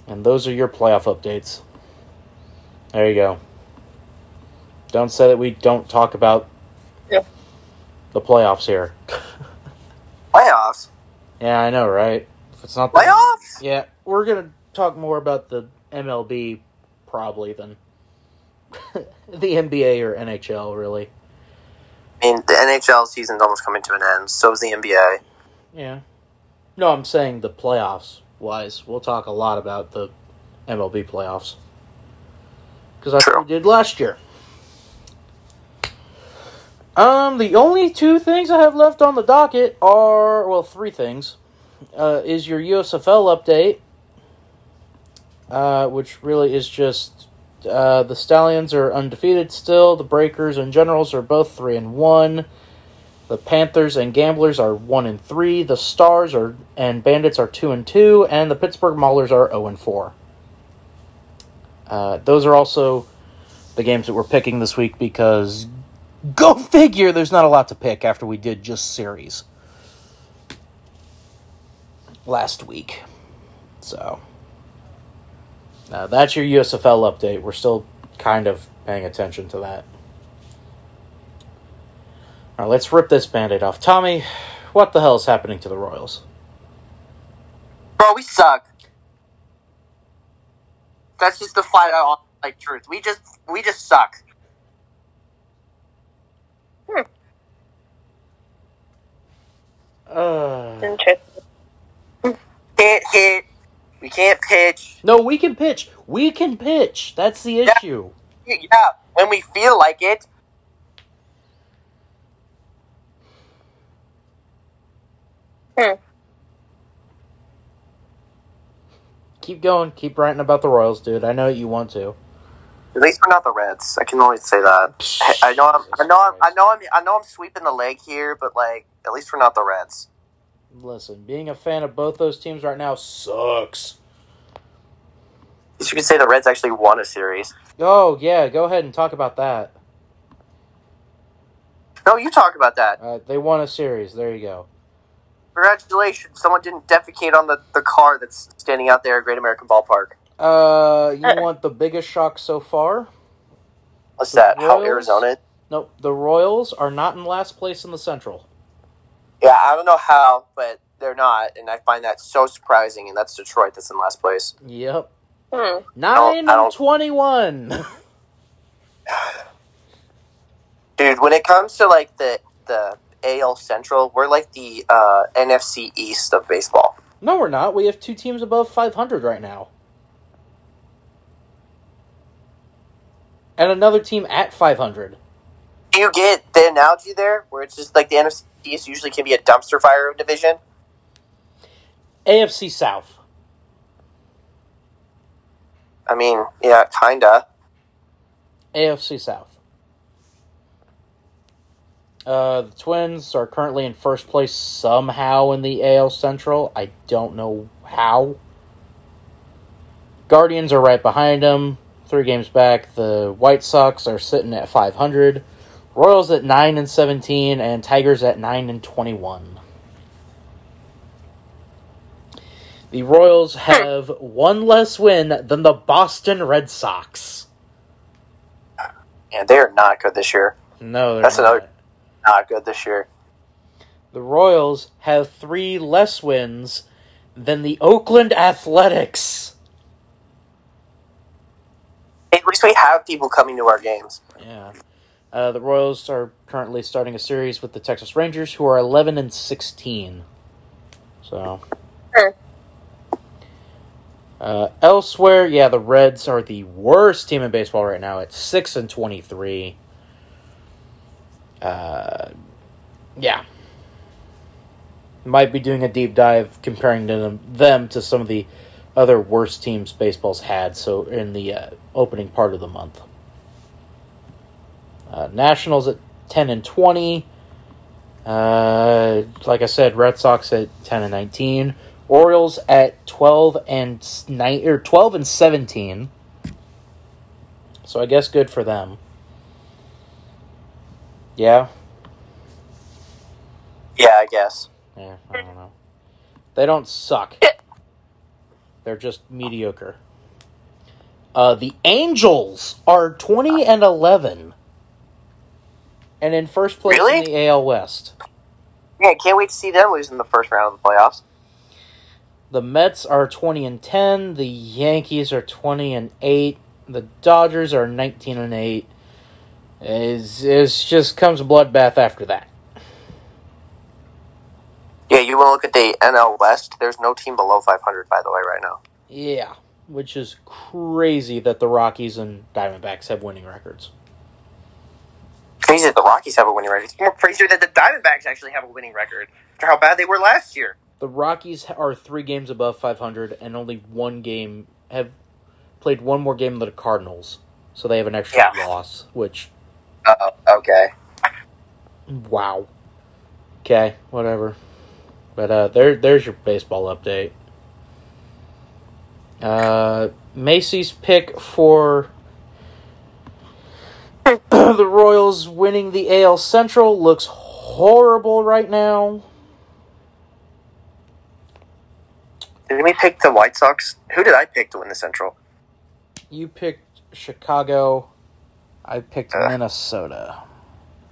And those are your playoff updates. There you go. Don't say that we don't talk about Yeah. the playoffs here. Playoffs. Yeah, I know, right? If it's not the Playoffs. Yeah, we're gonna talk more about the MLB probably than (laughs) the NBA or NHL. Really, I mean, the NHL season's almost coming to an end. So is the NBA. yeah. No, I'm saying the playoffs wise. We'll talk a lot about the MLB playoffs because that's True. what we did last year. Um, the only two things I have left on the docket are well, three things. Uh, is your USFL update, uh, which really is just uh, the Stallions are undefeated still. The Breakers and Generals are both three and one. The Panthers and Gamblers are one and three. The Stars are and Bandits are two and two, and the Pittsburgh Maulers are zero and four. Uh, those are also the games that we're picking this week because go (laughs) figure, there's not a lot to pick after we did just series last week. So uh, that's your USFL update. We're still kind of paying attention to that. All right, let's rip this band-aid off. Tommy, what the hell is happening to the Royals? Bro, we suck. That's just the flat out like truth. We just we just suck. Hmm. Uh, Interesting. Can't hit. We can't pitch. no, we can pitch. We can pitch. That's the Yeah. issue. Yeah, when we feel like it. Hmm. Keep going. Keep writing about the Royals, dude. I know you want to. At least we're not the Reds. I can only say that. Hey, I know. I'm, I know. I'm, I know. I'm. I know. I'm sweeping the leg here, but like, at least we're not the Reds. Listen, being a fan of both those teams right now sucks. You could say the Reds actually won a series. Oh yeah, go ahead and talk about that. No, you talk about that. Uh, they won a series. There you go. Congratulations. Someone didn't defecate on the, the car that's standing out there at Great American Ballpark. Uh, you want the biggest shock so far? What's The that? How Arizona? Nope. The Royals are not in last place in the Central. Yeah, I don't know how, but they're not, and I find that so surprising. And that's Detroit that's in last place. Yep. Hmm. Nine and twenty-one. (laughs) Dude, when it comes to like the the AL Central, we're like the uh, NFC East of baseball. no, we're not. We have two teams above five hundred right now, and another team at five hundred. Do you get the analogy there, where it's just like the NFC East usually can be a dumpster fire of division? AFC South. I mean, yeah, kinda. AFC South. Uh, the Twins are currently in first place somehow in the AL Central. I don't know how. Guardians are right behind them, three games back. The White Sox are sitting at 500. Royals at 9 and 17, and Tigers at 9 and 21. The Royals have one less win than the Boston Red Sox. And they are not good this year. No, they're That's not. another- Not good this year. The Royals have three less wins than the Oakland Athletics. At least we have people coming to our games. Yeah. Uh, the Royals are currently starting a series with the Texas Rangers, who are 11 and 16. So. Uh, elsewhere, yeah, the Reds are the worst team in baseball right now at 6 and 23. Uh, yeah. Might be doing a deep dive comparing them, them to some of the other worst teams baseball's had so in the uh, opening part of the month. Uh, Nationals at 10 and 20. Uh, like I said, Red Sox at 10 and 19. Orioles at twelve and nine or twelve and seventeen. So I guess good for them. Yeah, Yeah, I guess. yeah. I don't know. They don't suck. They're just mediocre. Uh, the Angels are twenty and eleven, and in first place in the AL West. Yeah, can't wait to see them lose in the first round of the playoffs. The Mets are 20 and 10. The Yankees are 20 and 8. The Dodgers are 19 and 8. It's, it's just comes a bloodbath after that. Yeah, you want to look at the NL West. There's no team below 500, by the way, right now. Yeah, which is crazy that the Rockies and Diamondbacks have winning records. Crazy that the Rockies have a winning record. It's more crazier that the Diamondbacks actually have a winning record after how bad they were last year. The Rockies are 3 games above 500 and only one game have played one more game than the Cardinals. So they have an extra Yeah. loss, which Uh Okay. Wow. Okay, whatever. But uh there there's your baseball update. Uh Maisie's pick for (coughs) the Royals winning the AL Central looks horrible right now. Did we pick the White Sox? Who did I pick to win the Central? You picked Chicago. I picked Uh. Minnesota.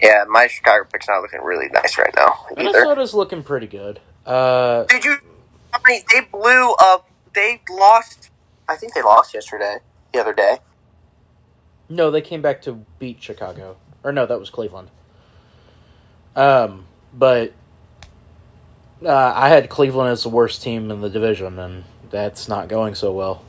Yeah, my Chicago pick's not looking really nice right now either. Minnesota's looking pretty good. Uh Did you? I mean, they blew up. They lost. I think they lost yesterday. The other day. No, they came back to beat Chicago. Or no, that was Cleveland. Um, but uh, I had Cleveland as the worst team in the division, and that's not going so well.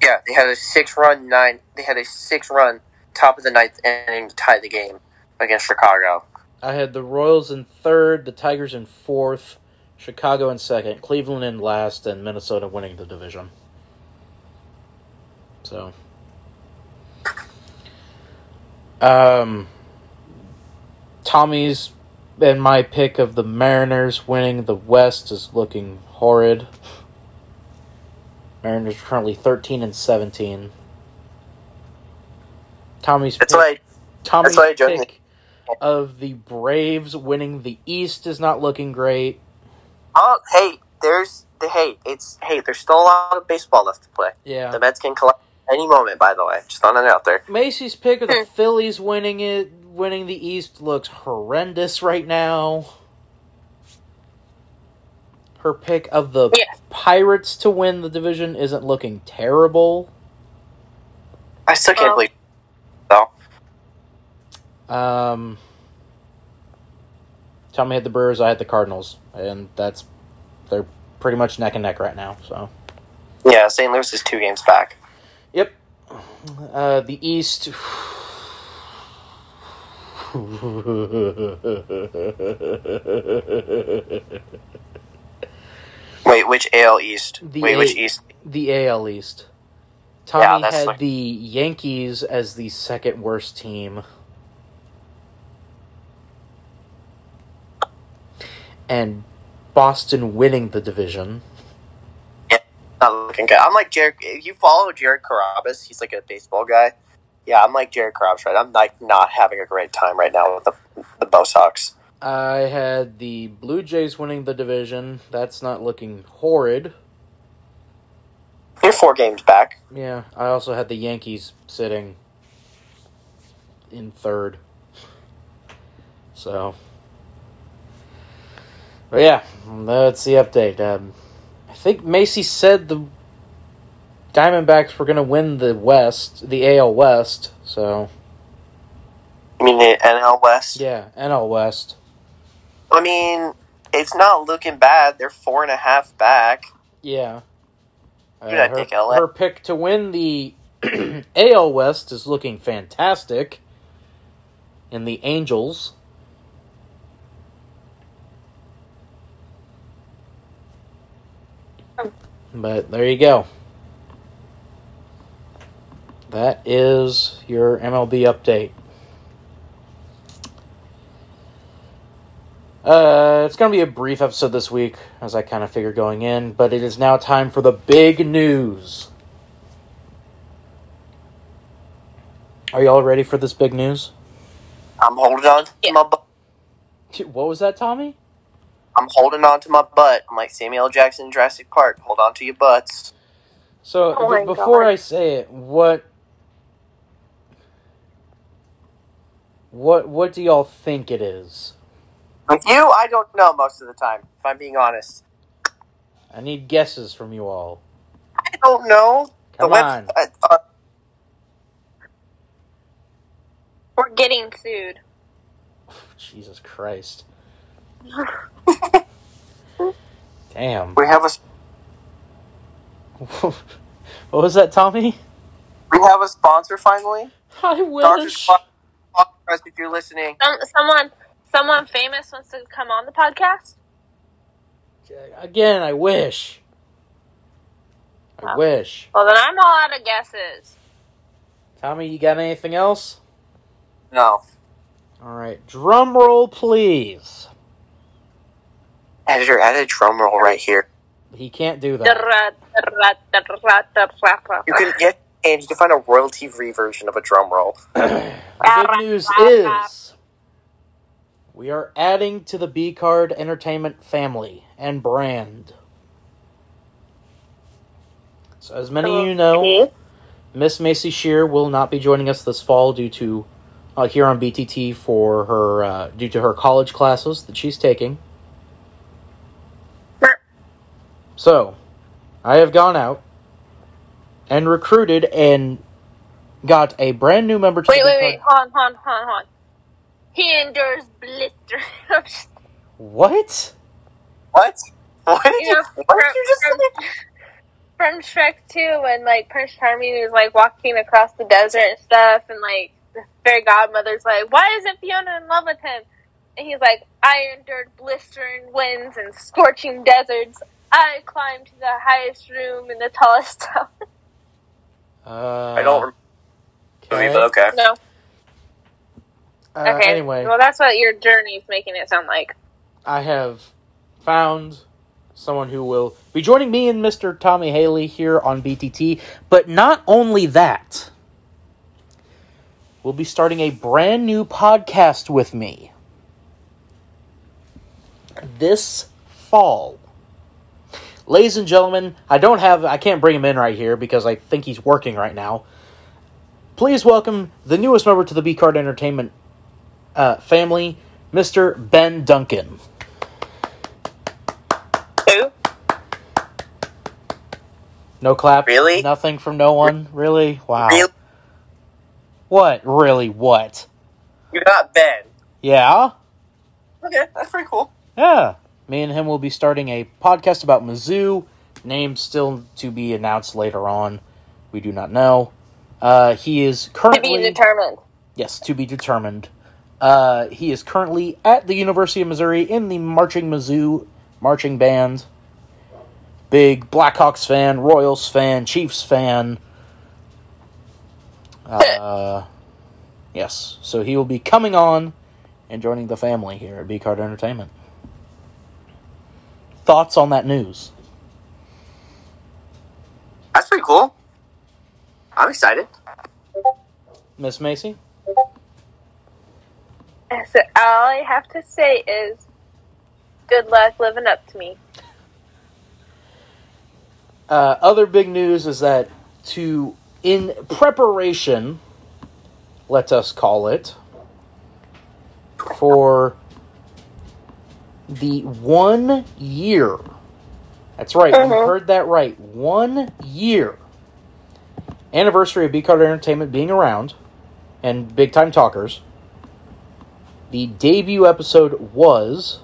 Yeah, they had a six-run nine. They had a six-run top of the ninth inning to tie the game against Chicago. I had the Royals in third, the Tigers in fourth, Chicago in second, Cleveland in last, and Minnesota winning the division. So, um, Tommy's and my pick of the Mariners winning the West is looking horrid. Mariners are currently thirteen and seventeen. Tommy's That's pick, why. Tommy's pick of the Braves winning the East is not looking great. Oh, hey, there's the hey. It's hey. There's still a lot of baseball left to play. Yeah. The Mets can collect any moment. By the way, just throwing it out there. Maisie's pick of the Phillies winning it, winning the East looks horrendous right now. Her pick of the Yeah. Pirates to win the division isn't looking terrible. I still can't Well- believe. So Um, Tommy had the Brewers, I had the Cardinals, and that's they're pretty much neck and neck right now. So, yeah, St. Louis is two games back. Uh, the East. (sighs) Wait, which AL East? The Wait, which East? the AL East. Tommy Yeah, had like- the Yankees as the second worst team. And Boston winning the division. Not looking good. I'm like Jared. If you follow Jared Carrabis, he's like a baseball guy. Yeah, I'm like Jared Carrabis, right? I'm like not having a great time right now with the the Bo Sox. I had the Blue Jays winning the division. That's not looking horrid. You're four games back. Yeah, I also had the Yankees sitting in third. So, but yeah, that's the update. Um, I think Maisie said the Diamondbacks were going to win the West, the AL West. So I mean the NL West. yeah, NL West. I mean, it's not looking bad. They're four and a half back. Yeah. Uh, Dude, her, take LA. her pick to win the (clears throat) AL West is looking fantastic. In the Angels. But there you go. That is your MLB update. Uh, it's going to be a brief episode this week, as I kind of figured going in, but it is now time for the big news. Are you all ready for this big news? I'm holding on to Yeah. my butt. What was that, Tommy? I'm holding on to my butt. I'm like Samuel L. Jackson in Jurassic Park. Hold on to your butts. So, Oh b- before God. I say it, what. What what do y'all think it is? With you, I don't know most of the time, if I'm being honest. I need guesses from you all. I don't know. Come the on. website, uh, We're getting sued. Jesus Christ. (laughs) Damn. we have a (laughs) what was that, Tommy? we have a sponsor finally. I Doctor wish. Spot, podcast, if you're listening. Some, someone, someone famous wants to come on the podcast. Again, I wish. I Oh. wish. Well, then I'm all out of guesses. Tommy, you got anything else? No, All right. Drum roll, please. Editor, add a drum roll right here. He can't do that. You can get and you can find a royalty-free version of a drum roll. (clears throat) The big news is we are adding to the B Card Entertainment family and brand. So, as many of you know, Miss Maisie Czirr will not be joining us this fall due to uh, here on BTT for her uh, due to her college classes that she's taking. So, I have gone out and recruited and got a brand new member to Wait, the wait, B wait. Card- Hold on, hold on, hold on. He endures blister. (laughs) Just- What? What? What did you you? know, What did you just from, say? from Shrek 2 when, like, Prince Charming is, like, walking across the desert and stuff, and, like, the fairy godmother's like, why isn't Fiona in love with him? And he's like, I endured blistering winds and scorching deserts. I climbed to the highest room in the tallest (laughs) tower. Uh, I don't remember, but okay. No. Uh, Okay. Anyway, Well, that's what your journey is making it sound like. I have found someone who will be joining me and Mr. Tommy Haley here on BTT. But not only that, we'll be starting a brand new podcast with me this fall. Ladies and gentlemen, I don't have, I can't bring him in right here because I think he's working right now. Please welcome the newest member to the B Card Entertainment uh, family, Mr. Ben Duncan. Who? No clap. Really? Nothing from no one. Really? Wow. Really? What? Really? What? You got Ben. Yeah. Okay, that's pretty cool. Yeah. Me and him will be starting a podcast about Mizzou. Name still to be announced later on. We do not know. Uh, he is currently. To be determined. yes to be determined. Uh, he is currently at the University of Missouri in the marching Mizzou marching band. Big Blackhawks fan, Royals fan, Chiefs fan. Uh, (laughs) yes, so he will be coming on and joining the family here at B Card Entertainment. Thoughts on that news? That's pretty cool. I'm excited. Miss Maisie? So all I have to say is, good luck living up to me. Uh, other big news is that to in preparation, let us call it, for the one year. That's right, you Mhm. heard that right. One year anniversary of B Card Entertainment being around and big time talkers. The debut episode was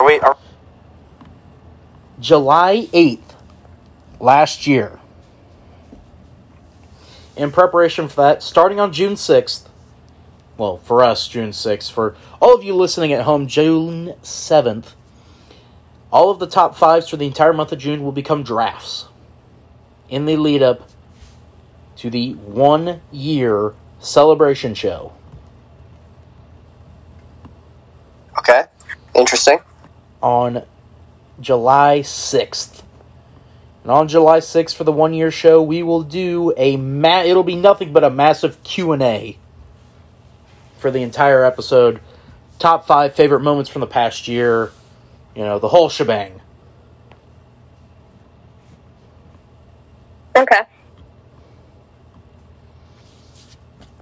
Wait, are, July 8th last year. In preparation for that, starting on June 6th, well, for us, June 6th, for all of you listening at home, June 7th, all of the top fives for the entire month of June will become drafts in the lead up to the one year celebration show. okay. Interesting. on July 6th. And on July 6th for the one year show, we will do a ma- it'll be nothing but a massive Q&A for the entire episode. Top 5 favorite moments from the past year, you know, the whole shebang. Okay.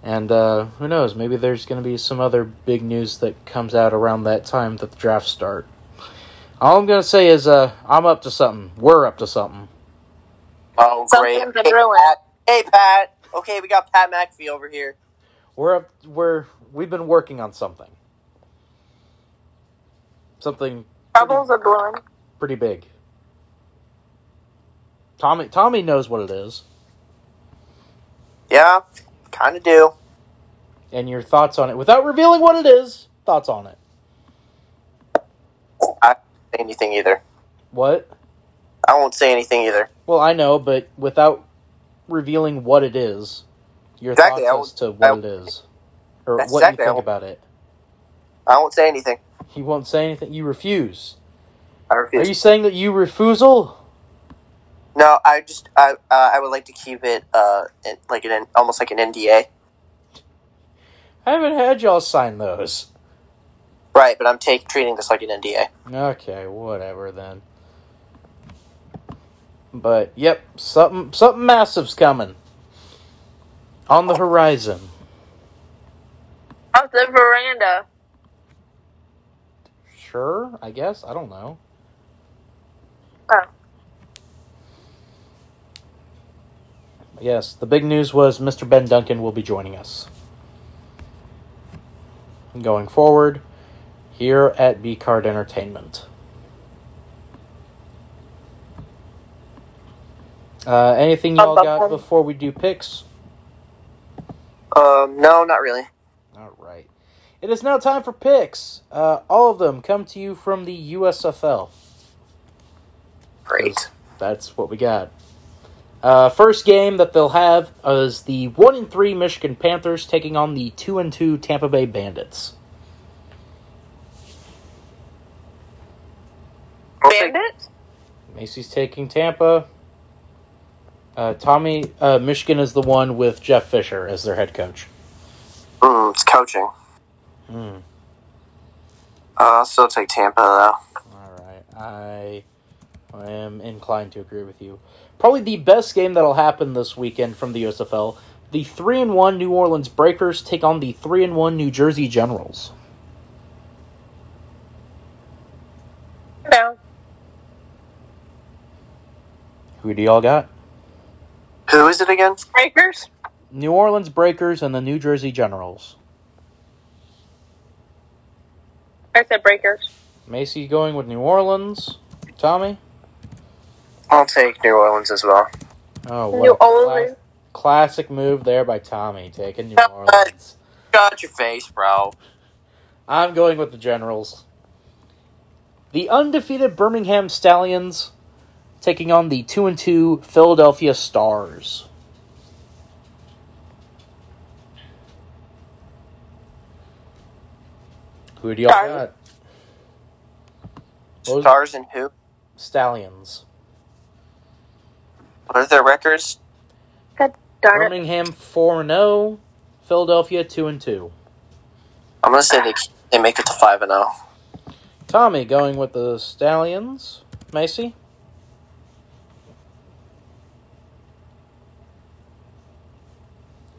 And uh, who knows, maybe there's going to be some other big news that comes out around that time that the drafts start. All I'm going to say is uh, I'm up to something. We're up to something. Oh, great. Something's a Hey. Pat. Hey, Pat. Okay, we got Pat McAfee over here. We're up. We're we've been working on something. Something Troubles are brewing. pretty big. Tommy Tommy knows what it is, Yeah, kind of do. and your thoughts on it without revealing what it is. Thoughts on it? I say anything either. What? I won't say anything either. Well, I know, but without revealing what it is, your Exactly, thoughts as to what I- it is, or That's what exactly, you think about it. I won't say anything. You won't say anything. You refuse. I refuse. Are you saying that you refusal? No, I just I uh, I would like to keep it uh in, like an almost like an NDA. I haven't had y'all sign those. Right, but I'm take, treating this like an NDA. Okay, whatever then. But yep, something something massive's coming on the horizon. Off the veranda. Sure, I guess. I don't know. Oh. Yes, the big news was Mr. Ben Duncan will be joining us. Going forward, here at B Card Entertainment. Uh, anything y'all got before we do picks? Um, no, not really. All right. It is now time for picks. Uh, all of them come to you from the USFL. Great. That's what we got. Uh, first game that they'll have is the one and three Michigan Panthers taking on the two and two Tampa Bay Bandits. I'll take- Bandit? Maisie's taking Tampa. Uh, Tommy, uh, Michigan is the one with Jeff Fisher as their head coach. Mm, it's coaching. Hmm. Uh, I'll still take Tampa though. All right, I, I am inclined to agree with you. Probably the best game that'll happen this weekend from the USFL. The three and one New Orleans Breakers take on the three and one New Jersey Generals. No. Who do y'all got? Who is it again? Breakers? New Orleans Breakers and the New Jersey Generals. I said breakers. Maisie going with New Orleans. Tommy? I'll take New Orleans as well. Oh, what New a cla- Orleans. classic move there by Tommy, taking New uh, Orleans. Shut your face, bro. I'm going with the Generals. The undefeated Birmingham Stallions taking on the 2 and 2 Philadelphia Stars. Who do y'all Stars. got? What was- Stars and who? Stallions. What are their records? Darn it. Birmingham 4 and 0, Philadelphia 2 and 2. I'm gonna say they they make it to five and oh. zero. Tommy going with the Stallions. Maisie?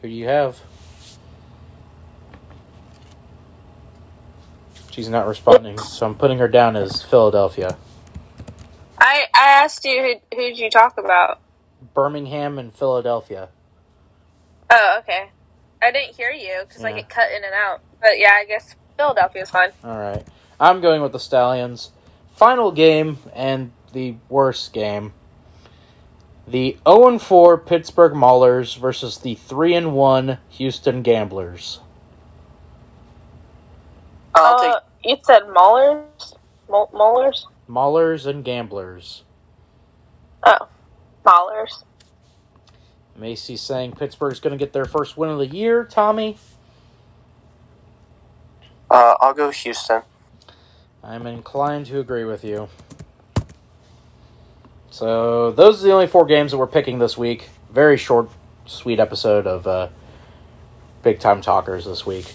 Who do you have? She's not responding, so I'm putting her down as Philadelphia. I, I asked you who who'd you talk about. Birmingham and Philadelphia. Oh, okay. I didn't hear you because I get cut in and out. But yeah, I guess Philadelphia's fine. All right. I'm going with the Stallions. Final game and the worst game. The 0 4 Pittsburgh Maulers versus the 3 1 Houston Gamblers. I'll uh, take you said Maulers? Mol- Molars? Maulers and Gamblers. Oh, Maulers. Maisie saying Pittsburgh's going to get their first win of the year. Tommy? uh, I'll go Houston. I'm inclined to agree with you. So those are the only four games that we're picking this week. Very short, sweet episode of uh, Big Time Talkers this week,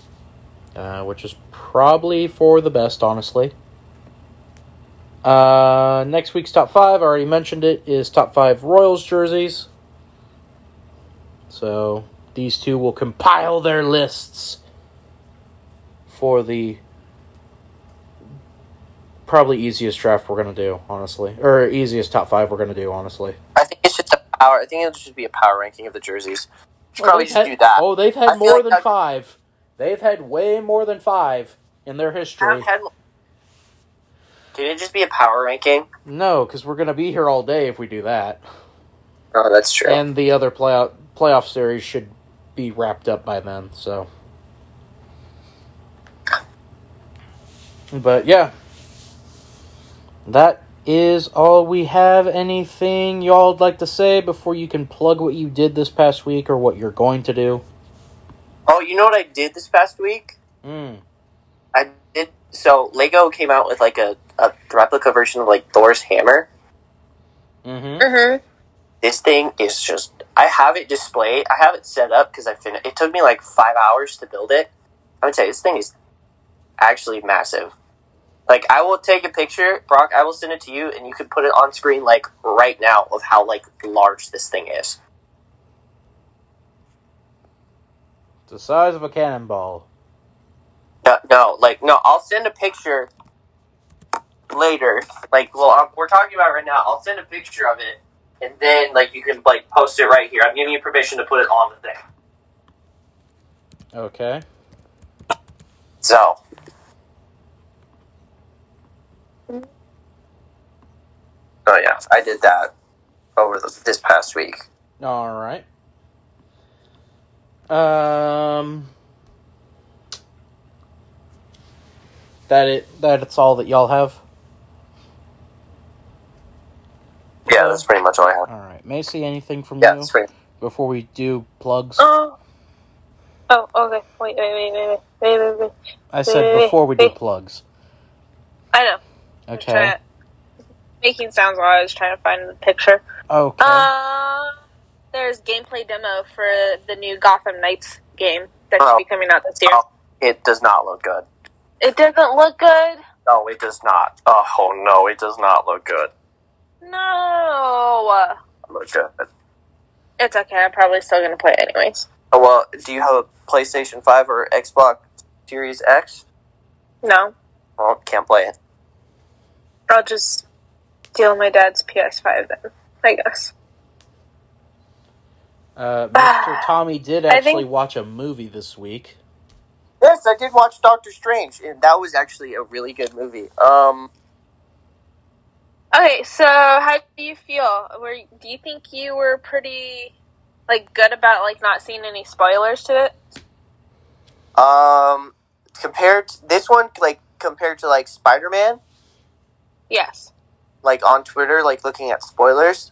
uh, which is probably for the best, honestly. Uh, next week's top five, I already mentioned it, is top five Royals jerseys. So these two will compile their lists for the probably easiest draft we're gonna do, honestly, or easiest top five we're gonna do, honestly. I think it's just a power. I think it should be a power ranking of the jerseys. Should Well, probably just had- do that. Oh, they've had more like than that- five. They've had way more than five in their history. Can it just be a power ranking? No, because we're gonna be here all day if we do that. Oh, that's true. And the other playoff playoff series should be wrapped up by then. So, but yeah, that is all we have. Anything y'all'd like to say before you can plug what you did this past week or what you're going to do? oh, you know what I did this past week? Mm. I did. So Lego came out with like a, a replica version of like Thor's hammer. Mm-hmm. Mm-hmm. This thing is just. I have it displayed. I have it set up because I finished. It took me like five hours to build it. I would say this thing is actually massive. Like I will take a picture, Brock. I will send it to you, and you can put it on screen like right now of how like large this thing is. The size of a cannonball. No, no, like no. I'll send a picture later. Like, well, um, we're talking about it right now. I'll send a picture of it, and then like you can like post it right here. I'm giving you permission to put it on the thing. Okay. So. Oh yeah, I did that over the, this past week. All right. Um. That it. That it's all that y'all have. Yeah, that's pretty much all I have. All right, Maisie. Anything from Yeah, you that's before we do plugs? Oh. Oh, okay. Wait, wait, wait, wait, wait, wait, wait, wait. I said before we do plugs. I know. Okay. to- making sounds while I was trying to find the picture. Okay. Um, there's gameplay demo for the new Gotham Knights game that should Oh. be coming out this year. Oh, it does not look good. It doesn't look good. No, it does not. Oh no, it does not look good. No, Look good. it's okay. I'm probably still gonna play it anyways. Oh, well, do you have a PlayStation Five or Xbox Series X? No, Well, can't play it. I'll just steal my dad's PS5 then. I guess. uh, (sighs) Mr. Tommy did actually think- watch a movie this week. Yes, I did watch Doctor Strange, and that was actually a really good movie. Um, Okay, so how do you feel? Were do you think you were pretty like good about like not seeing any spoilers to it? um, compared to this one, like compared to like Spider Man, Yes. like on Twitter, like looking at spoilers,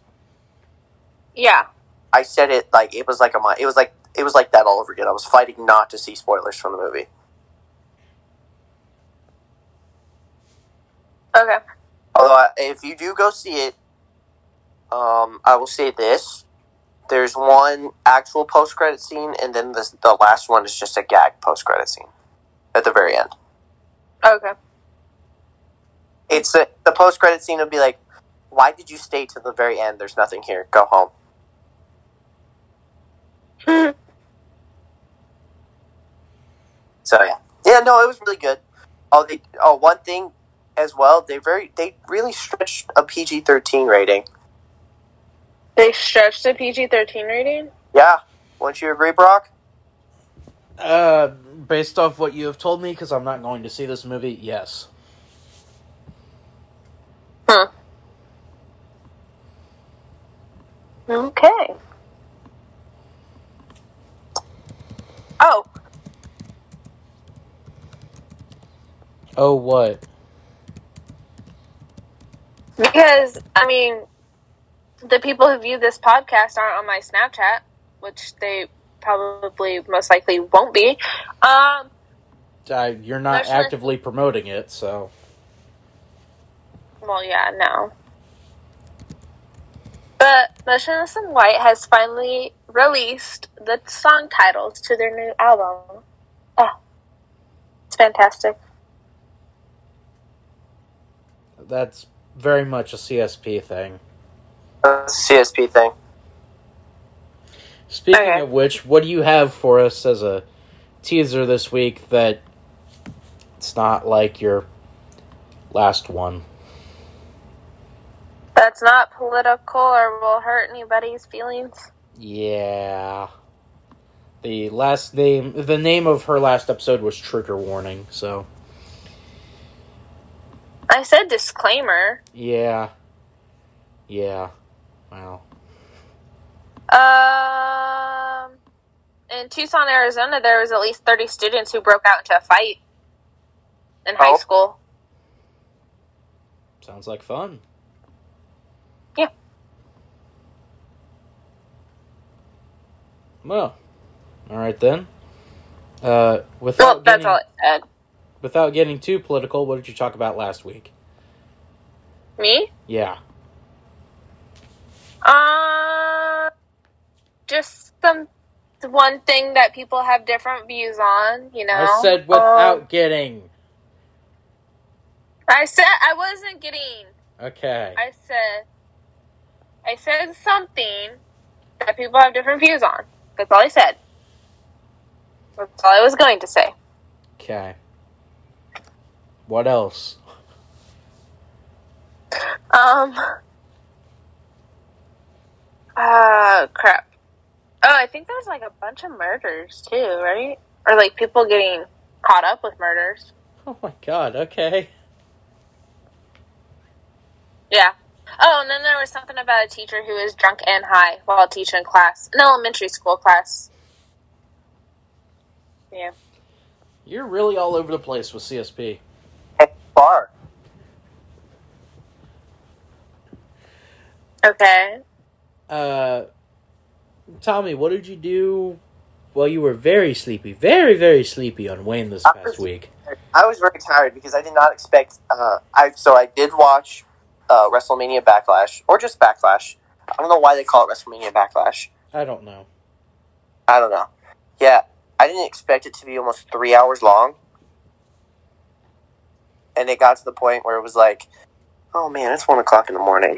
Yeah. I said it like it was like a it was like it was like that all over again. I was fighting not to see spoilers from the movie. Okay. Although, I, if you do go see it, um, I will say this: there's one actual post credit scene, and then the the last one is just a gag post credit scene at the very end. Okay. It's a, the post credit scene would be like, "Why did you stay to the very end? There's nothing here. Go home." (laughs) So yeah, yeah, no, it was really good. Oh, they oh one thing as well. They very they really stretched a PG thirteen rating. They stretched a PG thirteen rating. Yeah, wouldn't you agree, Brock? Uh, based off what you have told me, because I'm not going to see this movie, yes. Hmm. Okay. Oh, Oh, what? because I mean, the people who view this podcast aren't on my Snapchat, which they probably most likely won't be. Um, Uh, you're not sure. actively promoting it, so. Well, yeah, no. But Motionless in White has finally released the song titles to their new album. Oh, it's fantastic. That's very much a CSP thing. That's a CSP thing. Speaking Okay. of which, what do you have for us as a teaser this week that it's not like your last one? That's not political or will hurt anybody's feelings. Yeah. The last name, the name of her last episode was Trigger Warning, so I said disclaimer. yeah. Yeah. Wow. Um, in Tucson, Arizona, there was at least 30 students who broke out into a fight in high Oh. school. Sounds like fun. Yeah. Well, all right then. Uh, Well, without that's getting, all it said. Without getting too political, what did you talk about last week? Me? Yeah. Uh, just some one thing that people have different views on, you know. I said without Um, getting. I said I wasn't getting. Okay. I said. I said something that people have different views on. That's all I said. That's all I was going to say. Okay. What else? Um. Uh, crap. Oh, I think there's like a bunch of murders too, right? Or like people getting caught up with murders. Oh my god, okay. Yeah. Oh, and then there was something about a teacher who was drunk and high while teaching class, an elementary school class. Yeah. You're really all over the place with CSP. Bar. Okay. Uh, Tommy, what did you do while you were very sleepy, very, very sleepy on Wayne this I past was- week? I was very tired because I did not expect. Uh, I so I did watch uh, WrestleMania Backlash or just Backlash. I don't know why they call it WrestleMania Backlash. I don't know. I don't know. Yeah, I didn't expect it to be almost three hours long, and it got to the point where it was like, "Oh man, it's one o'clock in the morning."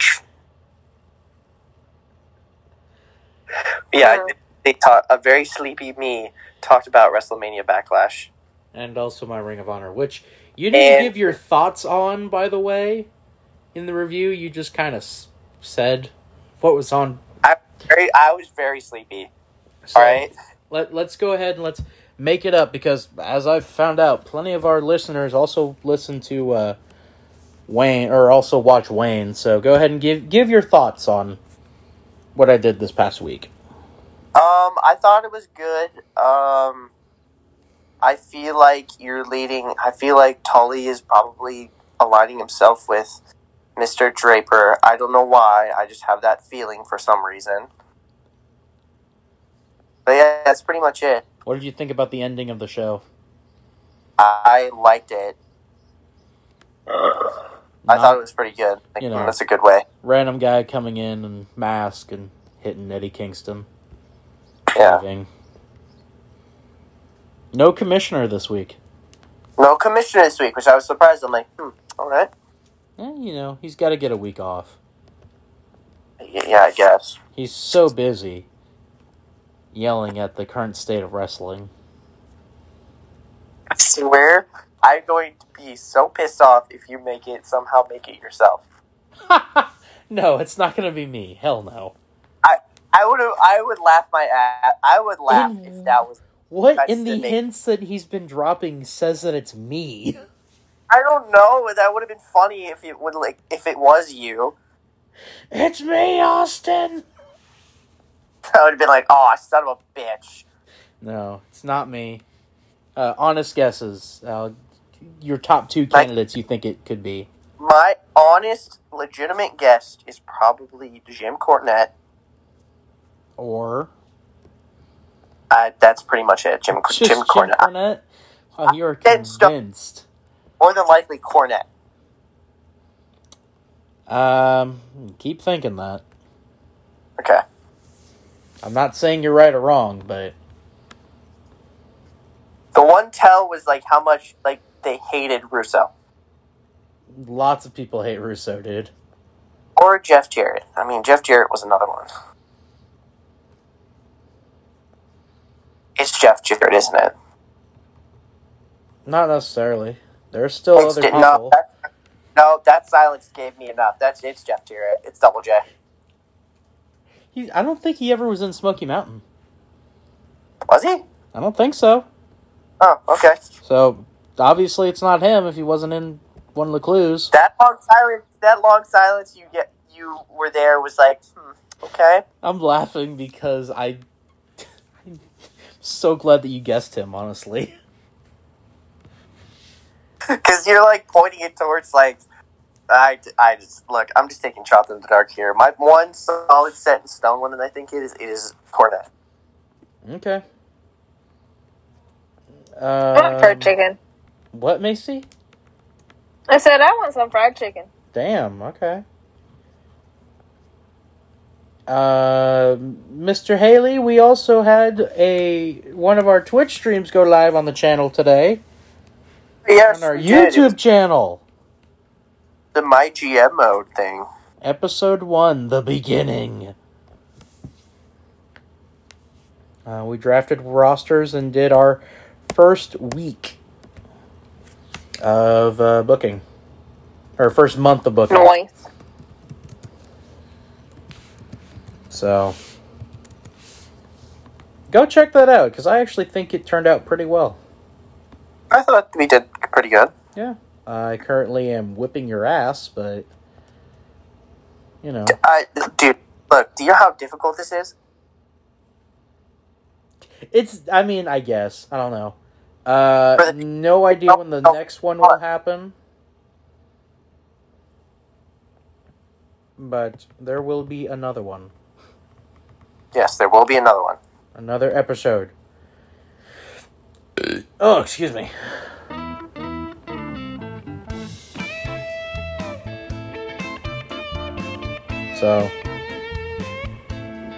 yeah, Mhm. they taught a very sleepy me talked about WrestleMania Backlash. And also my Ring of Honor, which you didn't And- give your thoughts on, by the way, in the review. You just kind of s- said what was on. Very, I was very sleepy. So All right. let let's go ahead and let's make it up because as I've found out, plenty of our listeners also listen to uh, Wayne or also watch Wayne. So go ahead and give give your thoughts on what I did this past week. Um, I thought it was good. Um, I feel like you're leading. I feel like Tully is probably aligning himself with Mr. Draper. I don't know why. I just have that feeling for some reason. But yeah, that's pretty much it. What did you think about the ending of the show? I liked it. I thought it was pretty good. Like, You know. that's a good way. random guy coming in and mask and hitting Eddie Kingston. Yeah. leaving. No commissioner this week. No commissioner this week, which I was surprised. I'm like, hmm, all right. Eh, you know, he's got to get a week off. Yeah, I guess. He's so busy yelling at the current state of wrestling. I swear, I'm going to be so pissed off if you make it somehow make it yourself. (laughs) no, it's not going to be me. Hell no. I would I would laugh my ass. I would laugh In- if mm. that was. What in the the hints that he's been dropping says that it's me? (laughs) I don't know. That would have been funny if it would like if it was you. It's me, Austin. (laughs) I would have been like, "Oh, son of a bitch." No, it's not me. Uh, honest guesses. Uh, your top two candidates you think it could be. My honest, legitimate guess is probably Jim Cornette. Or Uh, that's pretty much it. Jim just Jim Jim Cornette. Cornette? Oh, you're convinced. More than likely Cornette. Um, keep thinking that. Okay. I'm not saying you're right or wrong, but The one tell was like how much like they hated Russo lots of people hate Russo, dude. or Jeff Jarrett. I mean, Jeff Jarrett was another one. It's Jeff Jarrett, isn't it? Not necessarily. There's still It's- other no, people. that, no, that silence gave me enough. That's it's Jeff Jarrett. It's Double J. He, I don't think he ever was in Smoky Mountain. Was he? I don't think so. Oh, okay. So obviously, it's not him if he wasn't in one of the clues. That long silence. That long silence you get. You were there was like, hmm, okay. I'm laughing because I. I'm so glad that you guessed him. Honestly, (laughs) Because you're like pointing it towards like. I, I just look. I'm just taking chopped in the dark here. My one solid set in stone one, and I think it is is Cornette. okay. I want fried Um, chicken. What, Maisie? I said I want some fried chicken. Damn. Okay. Uh, Mr. Haley, we also had a one of our Twitch streams go live on the channel today Yes, on our we did. YouTube was channel. The my GM mode thing. Episode one, the beginning. Uh, we drafted rosters and did our first week of uh, booking, or first month of booking. Noise. So go check that out because I actually think it turned out pretty well. I thought we did pretty good. Yeah, I currently am whipping your ass, but you know, I, dude, look. Do you know how difficult this is? it's. I mean, I guess I don't know. Uh, no idea when the Oh, oh, next one will happen, but there will be another one, Yes, there will be another one. another episode. Oh, excuse me. So,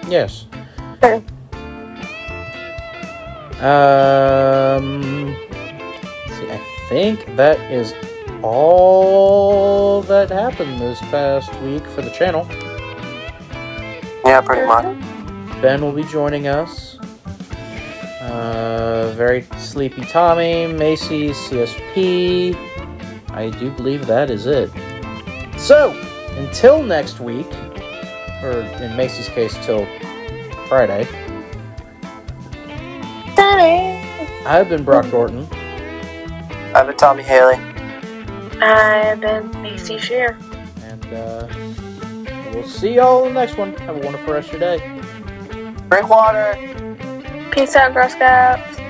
yes. Sure. Um, see, I think that is all that happened this past week for the channel. Yeah, pretty much. Ben will be joining us. Uh, very sleepy Tommy, Maisie, CSP. I do believe that is it. So, until next week, or in Maisie's case, till Friday, I've been Brock Gorton. I've been Tommy Haley. I've been Maisie Czirr. And uh, we'll see y'all in the next one. Have a wonderful rest of your day. Drink water. Peace out, Girl Scouts.